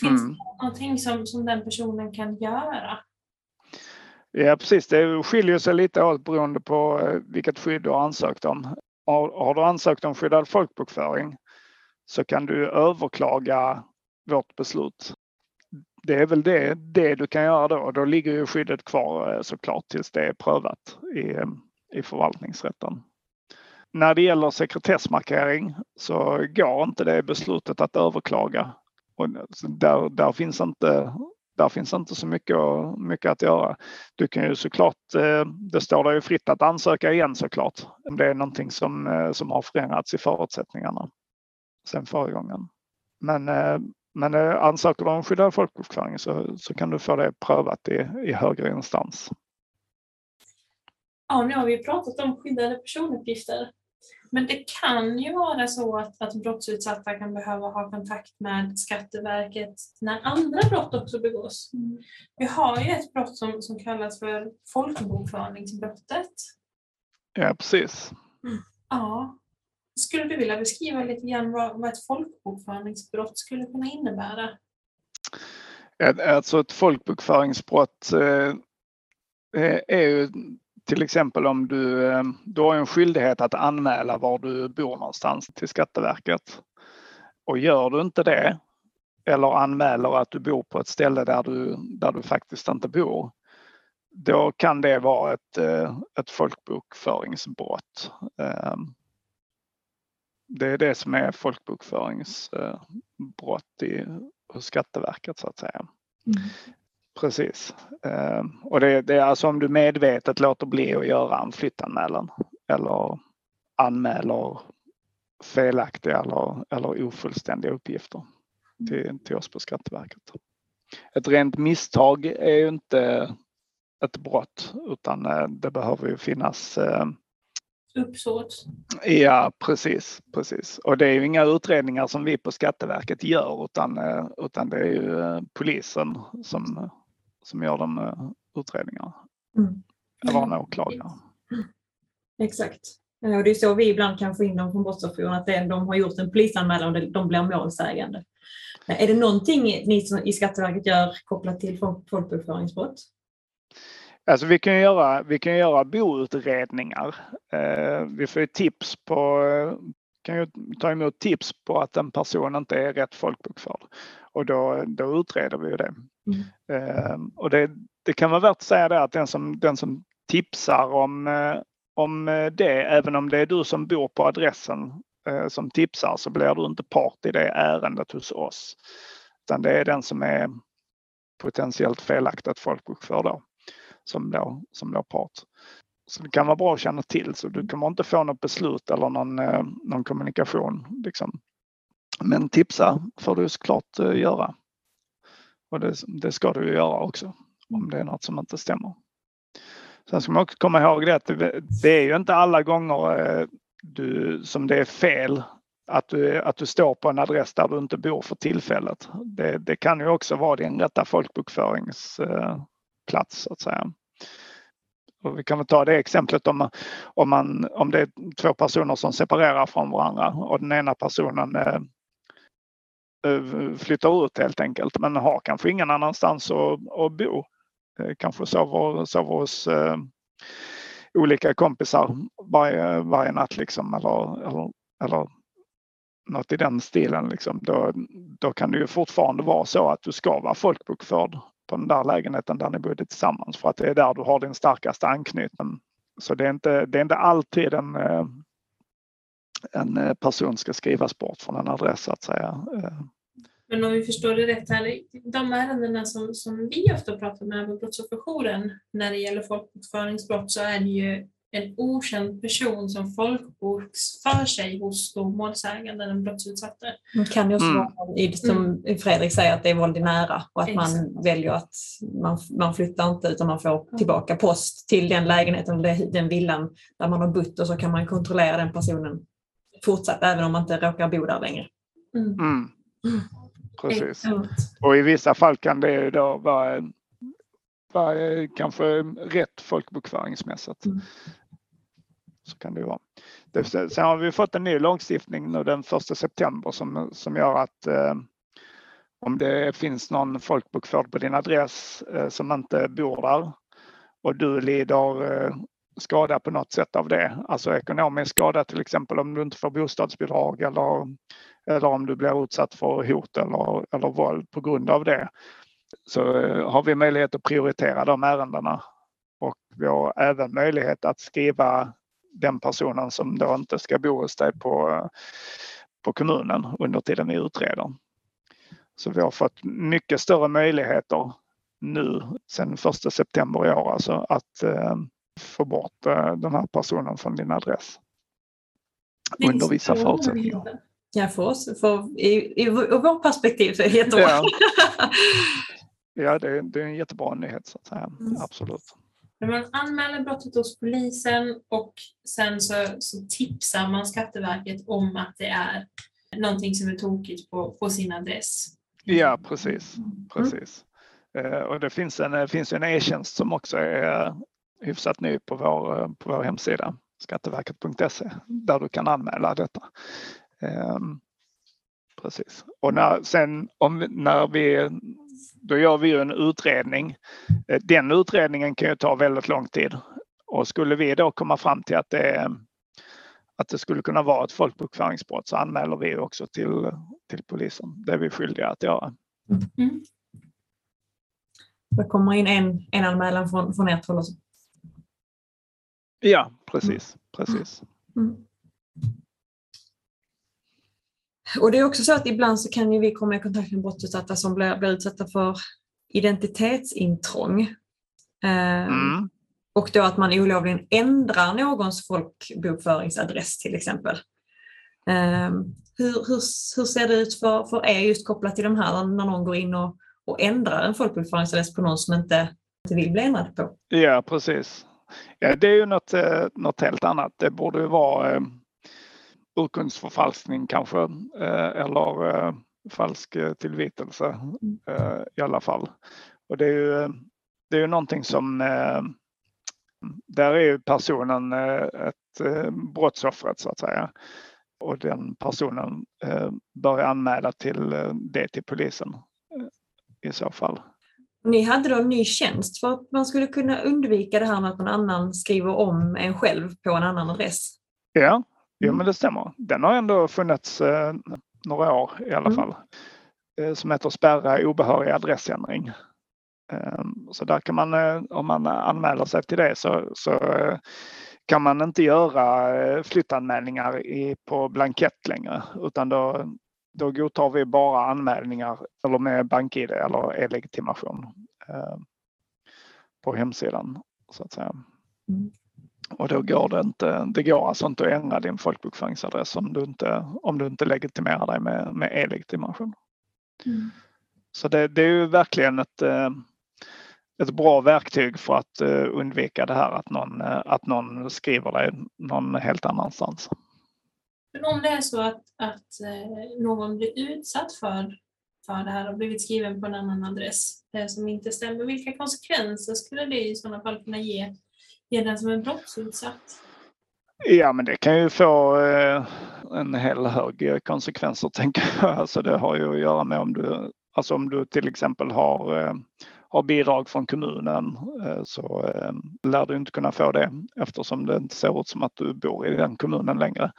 Finns mm. det någonting som, som den personen kan göra? Ja precis, det skiljer sig lite åt beroende på eh, vilket skydd du har ansökt om. Har, har du ansökt om skyddad folkbokföring så kan du överklaga vårt beslut det är väl det, det du kan göra då. Då ligger ju skyddet kvar eh, såklart tills det är prövat i, eh, i förvaltningsrätten. När det gäller sekretessmarkering så går inte det beslutet att överklaga. Och där, där, finns inte, där finns inte så mycket, mycket att göra. Du kan ju såklart, eh, det står dig fritt att ansöka igen såklart. Om det är någonting som, eh, som har förändrats i förutsättningarna sen förra gången. Men eh, men ansöker du om skyddad folkbokföring så, så kan du få det prövat i, i högre instans. Ja, nu har vi pratat om skyddade personuppgifter. Men det kan ju vara så att, att brottsutsatta kan behöva ha kontakt med Skatteverket när andra brott också begås. Mm. Vi har ju ett brott som, som kallas för folkbokföringsbrottet. Ja, precis. Mm. Ja, skulle du vilja beskriva lite grann vad, vad ett folkbokföringsbrott skulle kunna innebära? Alltså ett folkbokföringsbrott eh, är ju till exempel om du, eh, du har en skyldighet att anmäla var du bor någonstans till Skatteverket. Och gör du inte det eller anmäler att du bor på ett ställe där du, där du faktiskt inte bor, då kan det vara ett, eh, ett folkbokföringsbrott. Ehm, det är det som är folkbokföringsbrott i, hos Skatteverket så att säga. Mm. Precis. Ehm, och det, det, är alltså om du medvetet låter bli att göra en flyttanmälan eller anmäler felaktiga eller, eller ofullständiga uppgifter till, till oss på Skatteverket. Ett rent misstag är ju inte ett brott utan eh, det behöver ju finnas eh, uppsåt. Ja precis, precis. Och det är ju inga utredningar som vi på Skatteverket gör utan, eh, utan det är ju polisen som, som gör de utredningarna. Mm. Eller en åklagare. Exakt. Och det är så vi ibland kan få in dem från Brottsofferjouren, att de har gjort en polisanmälan och de blir målsägande. Är det någonting ni i Skatteverket gör kopplat till folkbokföringsbrott? Alltså vi kan göra, vi kan göra boutredningar. Eh, vi får tips på, kan ju ta emot tips på att en person inte är rätt folkbokförd och då, då utreder vi ju det. Mm. Eh, och det, det kan vara värt att säga det att den som, den som tipsar om, eh, om eh, det, även om det är du som bor på adressen eh, som tipsar så blir du inte part i det ärendet hos oss. Utan det är den som är potentiellt felaktigt folkbokförd då som då, som då part. Så det kan vara bra att känna till så du kommer inte få något beslut eller någon, eh, någon kommunikation. Liksom. Men tipsa får du såklart göra. Och det, det ska du göra också om det är något som inte stämmer. Sen ska man också komma ihåg det att det, är ju inte alla gånger eh, du, som det är fel att du, att du står på en adress där du inte bor för tillfället. Det, det kan ju också vara din rätta folkbokförings plats så att säga. Och vi kan väl ta det exemplet om, om, man, om det är två personer som separerar från varandra och den ena personen eh, eh Eh, flyttar ut helt enkelt men har kanske ingen annanstans att, att bo. Eh, kanske sover, sover hos eh, olika kompisar varje, varje natt liksom eller, eller, eller något i den stilen. Liksom. Då, då kan det ju fortfarande vara så att du ska vara folkbokförd på den där lägenheten där ni bodde tillsammans för att det är där du har din starkaste anknytning. Så det är inte, det är inte alltid en, eh, en eh, person ska skrivas bort från en adress så att säga. Eh. Men om vi förstår det rätt här, de ärendena som, som vi ofta pratar med på Brottsofferjouren när det gäller folkbokföringsbrott så är det ju en okänd person som folkbokför sig hos målsäganden, den brottsutsatte. Det kan ju också mm. vara som mm. Fredrik säger, att det är våld i nära och att Exakt. man väljer att man, man flyttar inte utan man får tillbaka post till den lägenheten eller den villan där man har bott och så kan man kontrollera den personen fortsatt även om man inte råkar bo där längre. Mm. Mm. Precis. Och i vissa fall kan det då vara vara kanske rätt folkbokföringsmässigt. Mm. Så kan det vara. Sen har vi fått en ny lagstiftning nu den 1 september som, som gör att eh, om det finns någon folkbokförd på din adress eh, som inte bor där och du lider eh, skada på något sätt av det, alltså ekonomisk skada till exempel om du inte får bostadsbidrag eller, eller om du blir utsatt för hot eller, eller våld på grund av det, så eh, har vi möjlighet att prioritera de ärendena. Och vi har även möjlighet att skriva den personen som då inte ska bo hos dig på, på kommunen under tiden vi utreder. Så vi har fått mycket större möjligheter nu sedan 1 september i år alltså att eh, få bort eh, den här personen från din adress. Under vissa förutsättningar. Ja, för oss, för, i, i, i vårt perspektiv så är det jättebra. Ja. Ja, det, det är en jättebra nyhet så att säga. Mm. Absolut. När man anmäler brottet hos polisen och sen så, så, tipsar man Skatteverket om att det är någonting som är tokigt på, på sin adress. Ja, precis. Mm. precis. Mm. Och det finns en, finns en e-tjänst som också är hyfsat ny på vår, på vår hemsida skatteverket.se där du kan anmäla detta. Um, precis. Och när, sen om, när vi då gör vi ju en utredning. Eh, den utredningen kan ju ta väldigt lång tid. Och skulle vi då komma fram till att det, att det skulle kunna vara ett folkbokföringsbrott så anmäler vi också till, till polisen. Det är vi skyldiga att göra. Mm. Det kommer in en, en anmälan från, från ert håll också. Ja, precis. precis. Mm. Och det är också så att ibland så kan ju vi komma i kontakt med brottsutsatta som blir, blir utsatta för identitetsintrång. Ehm, mm. Och då att man olovligen ändrar någons folkbokföringsadress till exempel. Ehm, hur, hur, hur ser det ut för, för er just kopplat till de här när någon går in och, och ändrar en folkbokföringsadress på någon som inte, inte vill bli ändrad på? Ja precis. Ja, det är ju något, eh, något helt annat. Det borde ju vara eh, urkundsförfalskning kanske eh, eller falsk tillvitelse mm. i alla fall. Och det är ju, det är ju någonting som där är ju personen ett brottsoffret så att säga. Och den personen bör anmäla till det till polisen i så fall. Ni hade då en ny tjänst för att man skulle kunna undvika det här med att någon annan skriver om en själv på en annan adress. Ja, jo, mm. men det stämmer. Den har ändå funnits eh, några år i alla mm. fall. Eh, som heter spärra obehörig adressändring. Eh, så där kan man, eh, om man anmäler sig till det så, så eh, kan man inte göra eh, flyttanmälningar i, på blankett längre utan då, då godtar vi bara anmälningar eller med BankID eller e-legitimation eh, på hemsidan så att säga. Mm. Och då går det inte, det går alltså inte att ändra din folkbokföringsadress om du inte, om du inte legitimerar dig med, med e-legitimation. Mm. Så det, det, är ju verkligen ett, eh, ett bra verktyg för att eh, undvika det här att någon, att någon skriver dig någon helt annanstans. Men om det är så att, att eh, någon blir utsatt för, för det här och blivit skriven på en annan adress eh, som inte stämmer, vilka konsekvenser skulle det i sådana fall kunna ge, ge den som är brottsutsatt? Ja, men det kan ju få eh, en hel hög konsekvenser tänker jag. Alltså det har ju att göra med om du, alltså om du till exempel har har bidrag från kommunen så lär du inte kunna få det eftersom det inte ser ut som att du bor i den kommunen längre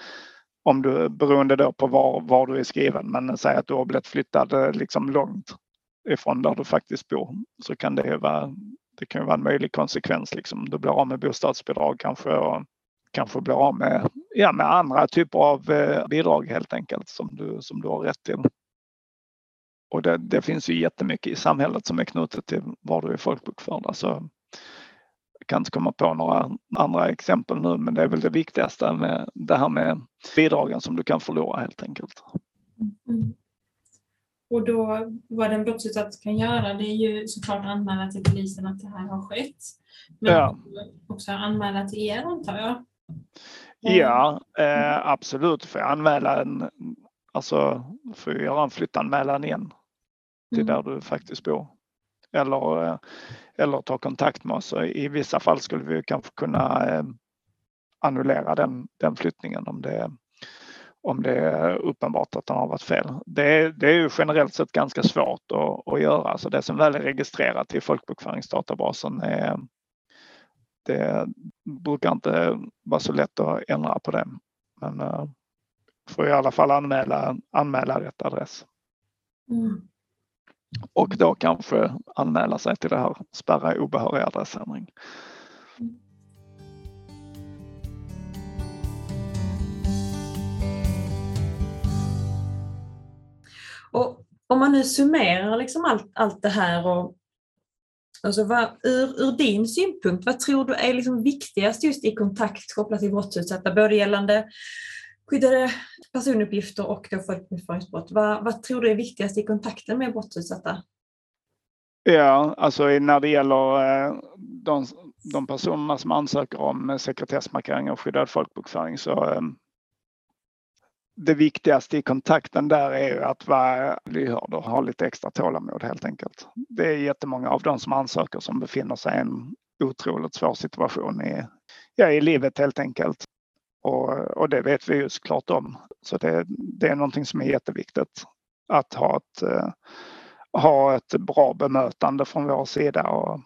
om du, beroende då på var, var du är skriven, men säg att du har blivit flyttad eh, liksom långt ifrån där du faktiskt bor så kan det ju vara, det kan vara en möjlig konsekvens. Liksom. Du blir av med bostadsbidrag kanske och kanske blir av med, ja, med andra typer av eh, bidrag helt enkelt som du, som du har rätt till. Och det, det finns ju jättemycket i samhället som är knutet till var du är folkbokförd. Alltså, kan inte komma på några andra exempel nu men det är väl det viktigaste med det här med bidragen som du kan förlora helt enkelt. Mm. Och då vad en brottsutsatt kan göra det är ju såklart anmäla till polisen att det här har skett. Men ja. också anmäla till er antar jag? Ja, eh, absolut. Får jag anmäla en, alltså får jag göra en flyttanmälan igen till mm. där du faktiskt bor eller, eh, eller ta kontakt med oss. I vissa fall skulle vi kanske kunna eh, annullera den, den flyttningen om det, om det är uppenbart att den har varit fel. Det, det är ju generellt sett ganska svårt att, att göra. Så det som väl är registrerat i folkbokföringsdatabasen är, det brukar inte vara så lätt att ändra på det. Men eh, får i alla fall anmäla, anmäla rätt adress. Mm och då kanske anmäla sig till det här spärra obehörig adressändring. Och om man nu summerar liksom allt, allt det här och alltså vad, ur, ur din synpunkt, vad tror du är liksom viktigast just i kontakt kopplat till brottsutsatta, både gällande skyddade personuppgifter och då folkbokföringsbrott. Vad, vad tror du är viktigast i kontakten med brottsutsatta? Ja, alltså när det gäller eh, de, de personerna som ansöker om eh, sekretessmarkering och skyddad folkbokföring så eh, det viktigaste i kontakten där är ju att vara lyhörd och ha lite extra tålamod helt enkelt. Det är jättemånga av de som ansöker som befinner sig i en otroligt svår situation i, ja, i livet helt enkelt. Och, och det vet vi ju såklart om. Så det, det är någonting som är jätteviktigt. Att ha ett, eh, ha ett bra bemötande från vår sida och,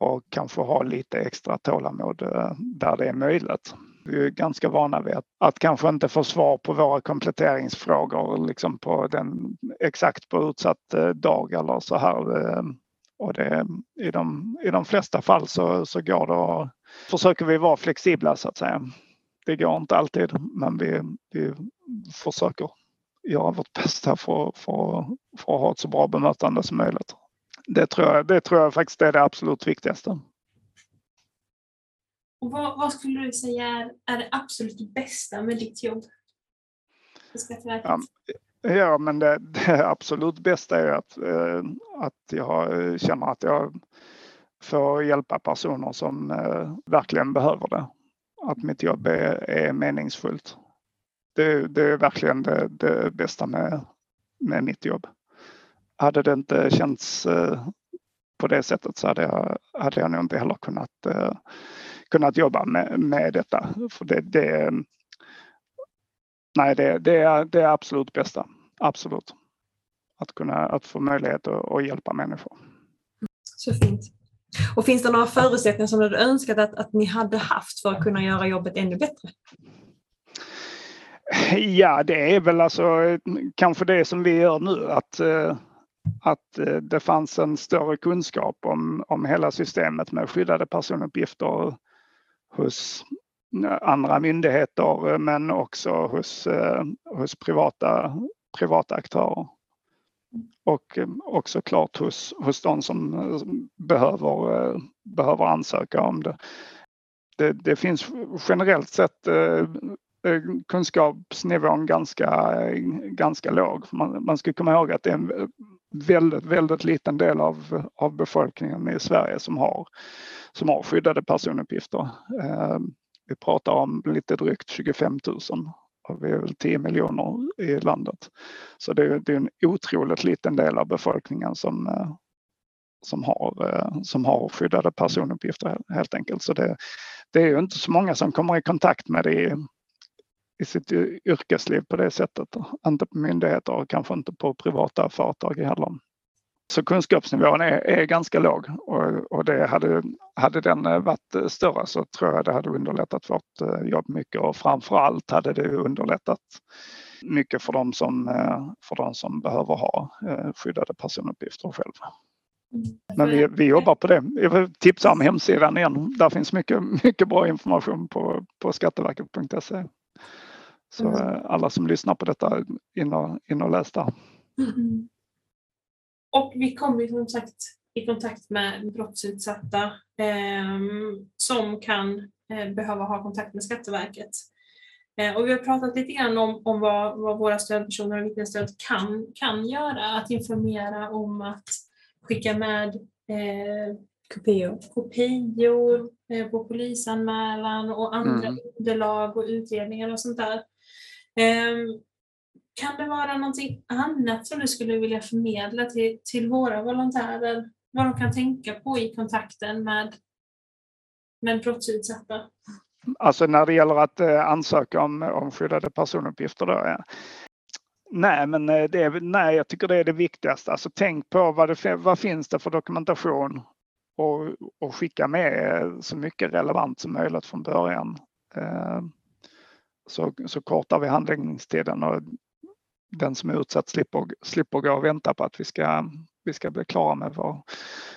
och kanske ha lite extra tålamod eh, där det är möjligt. Vi är ganska vana vid att, att kanske inte få svar på våra kompletteringsfrågor liksom på den, exakt på utsatt eh, dag eller så här Och det, i, de, i de flesta fall så, så går det och försöker vi vara flexibla så att säga. Det går inte alltid men vi, vi försöker göra vårt bästa för, för, för att ha ett så bra bemötande som möjligt. Det tror jag, det tror jag faktiskt är det absolut viktigaste. Och vad, vad, skulle du säga är, är det absolut bästa med ditt jobb? Ja, ja, men det, det, absolut bästa är att, eh, att jag känner att jag får hjälpa personer som eh, verkligen behöver det. Att mitt jobb är, är meningsfullt. Det, det, är verkligen det, det bästa med, med mitt jobb. Hade det inte känts eh, på det sättet så hade jag, hade jag nog inte heller kunnat eh, kunnat jobba med, med detta. För det, det, nej, det, det, är det är absolut bästa. Absolut. Att kunna att få möjlighet att, att hjälpa människor. Så fint. Och finns det några förutsättningar som du önskat att, att ni hade haft för att kunna göra jobbet ännu bättre? Ja, det är väl alltså kanske det som vi gör nu att, eh, att eh, det fanns en större kunskap om, om hela systemet med skyddade personuppgifter hos eh, andra myndigheter men också hos, hos privata, privata aktörer. Och eh, också klart hos, hos de som eh, behöver, eh, behöver ansöka om det. Det, det finns generellt sett kunskapsnivån ganska, ganska låg. Man, man ska komma ihåg att det är en väldigt, väldigt liten del av, av befolkningen i Sverige som har, som har skyddade personuppgifter. Vi pratar om lite drygt 25 000 och vi är väl 10 miljoner i landet. Så det är, det är en otroligt liten del av befolkningen som, eh, som, har, eh, som har skyddade personuppgifter helt enkelt. Så det, det är ju inte så många som kommer i kontakt med det i, i sitt eh, yrkesliv på det sättet. Inte på myndigheter och kanske inte på privata företag heller. Så kunskapsnivån är, är ganska låg och, och, det hade, hade den varit större så tror jag det hade underlättat vårt eh, jobb mycket och framförallt hade det underlättat mycket för de som, eh, för de som behöver ha eh, skyddade personuppgifter själva. Mm. Men vi, vi jobbar på det. Jag vill tipsa om hemsidan igen. Där finns mycket, mycket bra information på, på skatteverket.se. Så mm. alla som lyssnar på detta, in och, in och läs där. Mm. Och vi kommer som sagt i kontakt med brottsutsatta eh, som kan eh, behöva ha kontakt med Skatteverket. Eh, och vi har pratat lite grann om, om vad, vad våra stödpersoner och vittnesstöd kan, kan göra. Att informera om att skicka med eh, kopior, kopior eh, på polisanmälan och andra mm. underlag och utredningar och sånt där. Kan det vara någonting annat som du skulle vilja förmedla till, till våra volontärer? Vad de kan tänka på i kontakten med, med brottsutsatta? Alltså när det gäller att eh, ansöka om, om skyddade personuppgifter då? Ja. Nej, men eh, det är, nej, jag tycker det är det viktigaste. Alltså tänk på vad, det, vad finns det för dokumentation och, och skicka med eh, så mycket relevant som möjligt från början. Så, så kortar vi handläggningstiden och den som är utsatt slipper, slipper gå och vänta på att vi ska, vi ska bli klara med vår,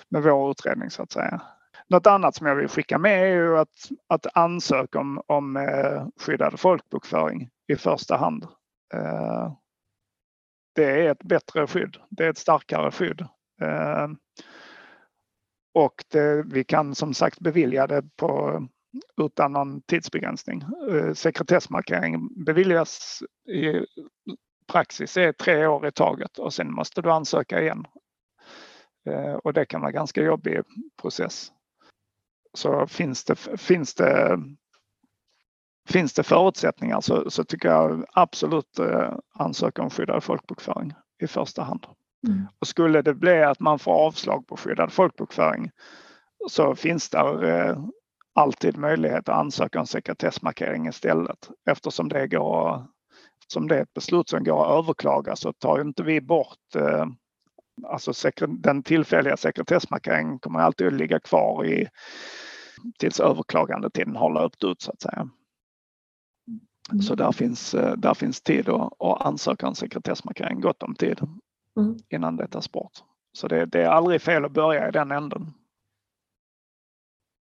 med vår utredning så att säga. Något annat som jag vill skicka med är ju att, att ansöka om, om eh, skyddad folkbokföring i första hand. Eh, det är ett bättre skydd. Det är ett starkare skydd. Eh, och det, vi kan som sagt bevilja det på utan någon tidsbegränsning. Sekretessmarkering beviljas i praxis är tre år i taget och sen måste du ansöka igen. Eh, och det kan vara ganska jobbig process. Så finns det, finns det, finns det förutsättningar så, så tycker jag absolut eh, ansöka om skyddad folkbokföring i första hand. Mm. Och skulle det bli att man får avslag på skyddad folkbokföring så finns det alltid möjlighet att ansöka om sekretessmarkering istället eftersom det går som det är ett beslut som går att överklaga så tar inte vi bort eh, Alltså den tillfälliga sekretessmarkeringen kommer alltid att ligga kvar i tills överklagandetiden har löpt ut så att säga. Mm. Så där finns, eh, där finns tid att, att ansöka om sekretessmarkering, gott om tid mm. innan det tas bort. Så det, det, är aldrig fel att börja i den änden.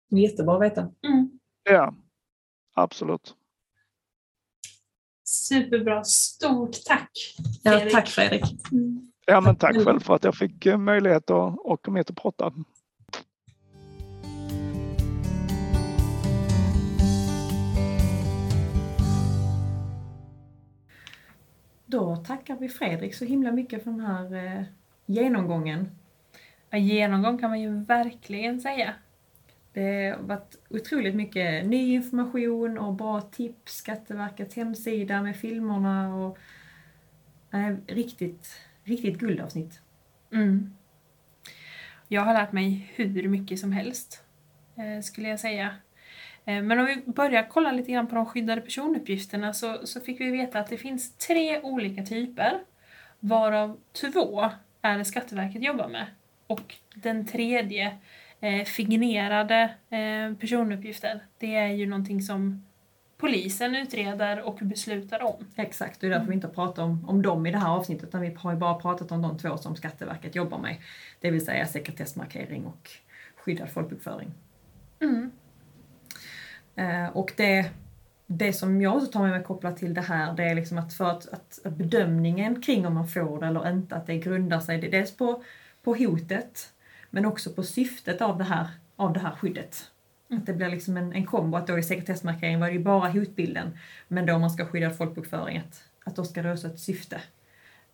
Jättebra att veta. Mm. Ja, absolut. Superbra. Stort tack Ja, tack Fredrik. Mm. Ja, men tack själv för att jag fick eh, möjlighet att, att komma hit och prata. Då tackar vi Fredrik så himla mycket för den här eh, genomgången. Ja, genomgång kan man ju verkligen säga. Det har varit otroligt mycket ny information och bra tips. Skatteverkets hemsida med filmerna och eh, riktigt, riktigt guldavsnitt. Mm. Jag har lärt mig hur mycket som helst, eh, skulle jag säga. Eh, men om vi börjar kolla lite grann på de skyddade personuppgifterna så, så fick vi veta att det finns tre olika typer, varav två är det Skatteverket jobbar med. Och den tredje, eh, fingerade eh, personuppgifter, det är ju någonting som polisen utreder och beslutar om. Exakt, det är därför vi inte pratar om, om dem i det här avsnittet utan vi har ju bara pratat om de två som Skatteverket jobbar med. Det vill säga sekretessmarkering och skyddad folkbokföring. Mm. Eh, och det, det som jag också tar med mig kopplat till det här det är liksom att för att, att, bedömningen kring om man får det eller inte att det grundar sig dels på, på hotet men också på syftet av det här, av det här skyddet. Mm. Att det blir liksom en, en kombo, att då i sekretessmarkering var det ju bara hotbilden men då man ska skydda folkbokföring att, att då ska det också ett syfte.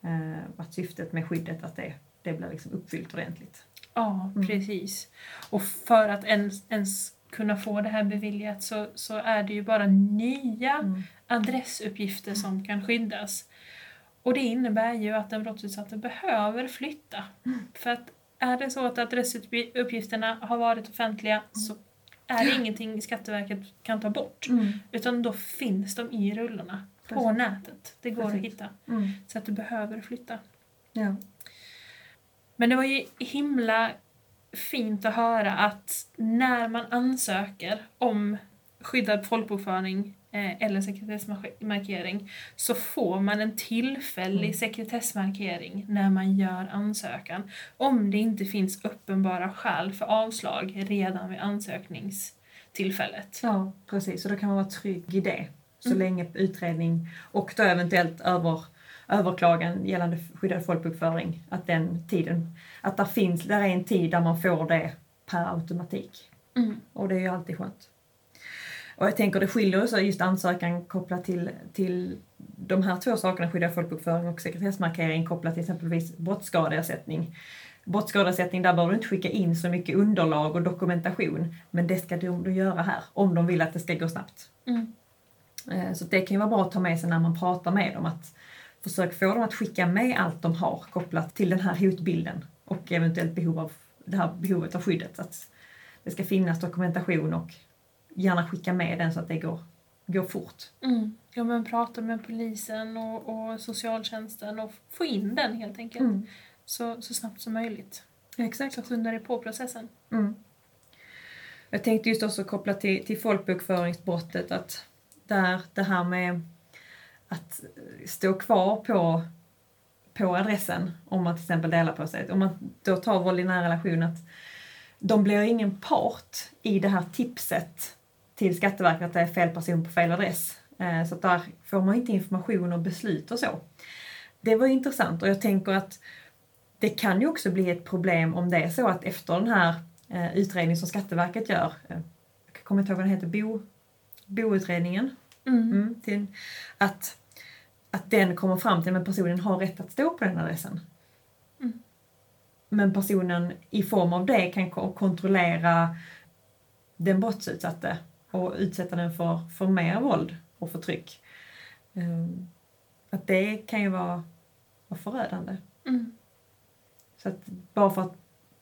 Eh, att syftet med skyddet att det, det blir liksom uppfyllt ordentligt. Ja, Mm. precis. Och för att ens, ens kunna få det här beviljat så, så är det ju bara nya Mm. adressuppgifter som kan skyddas. Och det innebär ju att den brottsutsatta behöver flytta. Mm. För att är det så att adressuppgifterna har varit offentliga så är det ingenting Skatteverket kan ta bort. Mm. Utan då finns de i rullorna på Precis. nätet. Det går att Precis. hitta. Mm. Så att du behöver flytta. Ja. Men det var ju himla fint att höra att när man ansöker om skyddad folkbokföring eller sekretessmarkering så får man en tillfällig Mm. sekretessmarkering när man gör ansökan. Om det inte finns uppenbara skäl för avslag redan vid ansökningstillfället. Ja, precis. Och då kan man vara trygg i det. Så Mm. länge utredning och då eventuellt över, överklagan gällande skyddad folkbokföring, att den tiden, att där finns, där är en tid där man får det per automatik. Mm. Och det är ju alltid skönt. Och jag tänker det skiljer sig just ansökan kopplat till, till de här två sakerna, skyddad folkbokföring och sekretessmarkering kopplat till exempelvis brottsskadeersättning. Brottsskadeersättning, där behöver du inte skicka in så mycket underlag och dokumentation. Men det ska de göra här, om de vill att det ska gå snabbt. Mm. Eh, Så det kan ju vara bra att ta med sig när man pratar med dem. Att försök få dem att skicka med allt de har kopplat till den här hotbilden och eventuellt behov av, det här behovet av skyddet. Att det ska finnas dokumentation och gärna skicka med den så att det går, går fort. Mm. Ja, men prata med polisen och, och socialtjänsten och få in den helt enkelt så, så snabbt som möjligt. Exakt. Så skyndar det på processen. Mm. Jag tänkte just också koppla till, till folkbokföringsbrottet att där det här med att stå kvar på, på adressen om man till exempel delar på sig. Om man då tar våld i nära relation att de blir ingen part i det här tipset till Skatteverket att det är fel person på fel adress. Eh, Så där får man inte information och beslut och så. Det var intressant och jag tänker att det kan ju också bli ett problem om det är så att efter den här eh, utredningen som Skatteverket gör, eh, jag kommer inte ihåg vad den heter, bo, boutredningen, Mm. mm, till, att, att den kommer fram till att personen har rätt att stå på den adressen. Mm. Men personen i form av det kan ko- kontrollera den brottsutsatte och utsätta den för, för mer våld och förtryck. Ehm, Att det kan ju vara, vara förödande. Mm. Så att bara för att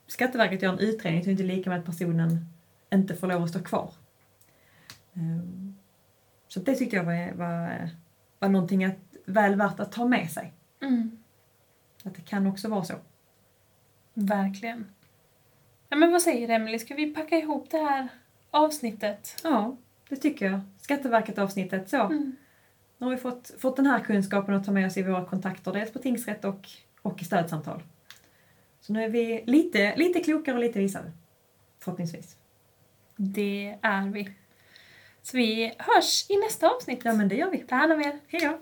Skatteverket gör en utredning så är det inte lika med att personen inte får lov att stå kvar. Ehm, Så det tyckte jag var, var, var någonting att, väl värt att ta med sig. Mm. Att det kan också vara så. Verkligen. Ja, men vad säger Emelie, ska vi packa ihop det här avsnittet? Ja, det tycker jag. Skatteverket-avsnittet så. Mm. Nu har vi fått, fått den här kunskapen att ta med oss i våra kontakter, dels på tingsrätt och, och i stödsamtal. Så nu är vi lite, lite klokare och lite visare. Förhoppningsvis. Det är vi. Så vi hörs i nästa avsnitt. Ja men det gör vi. Ta hand om er. Hej då!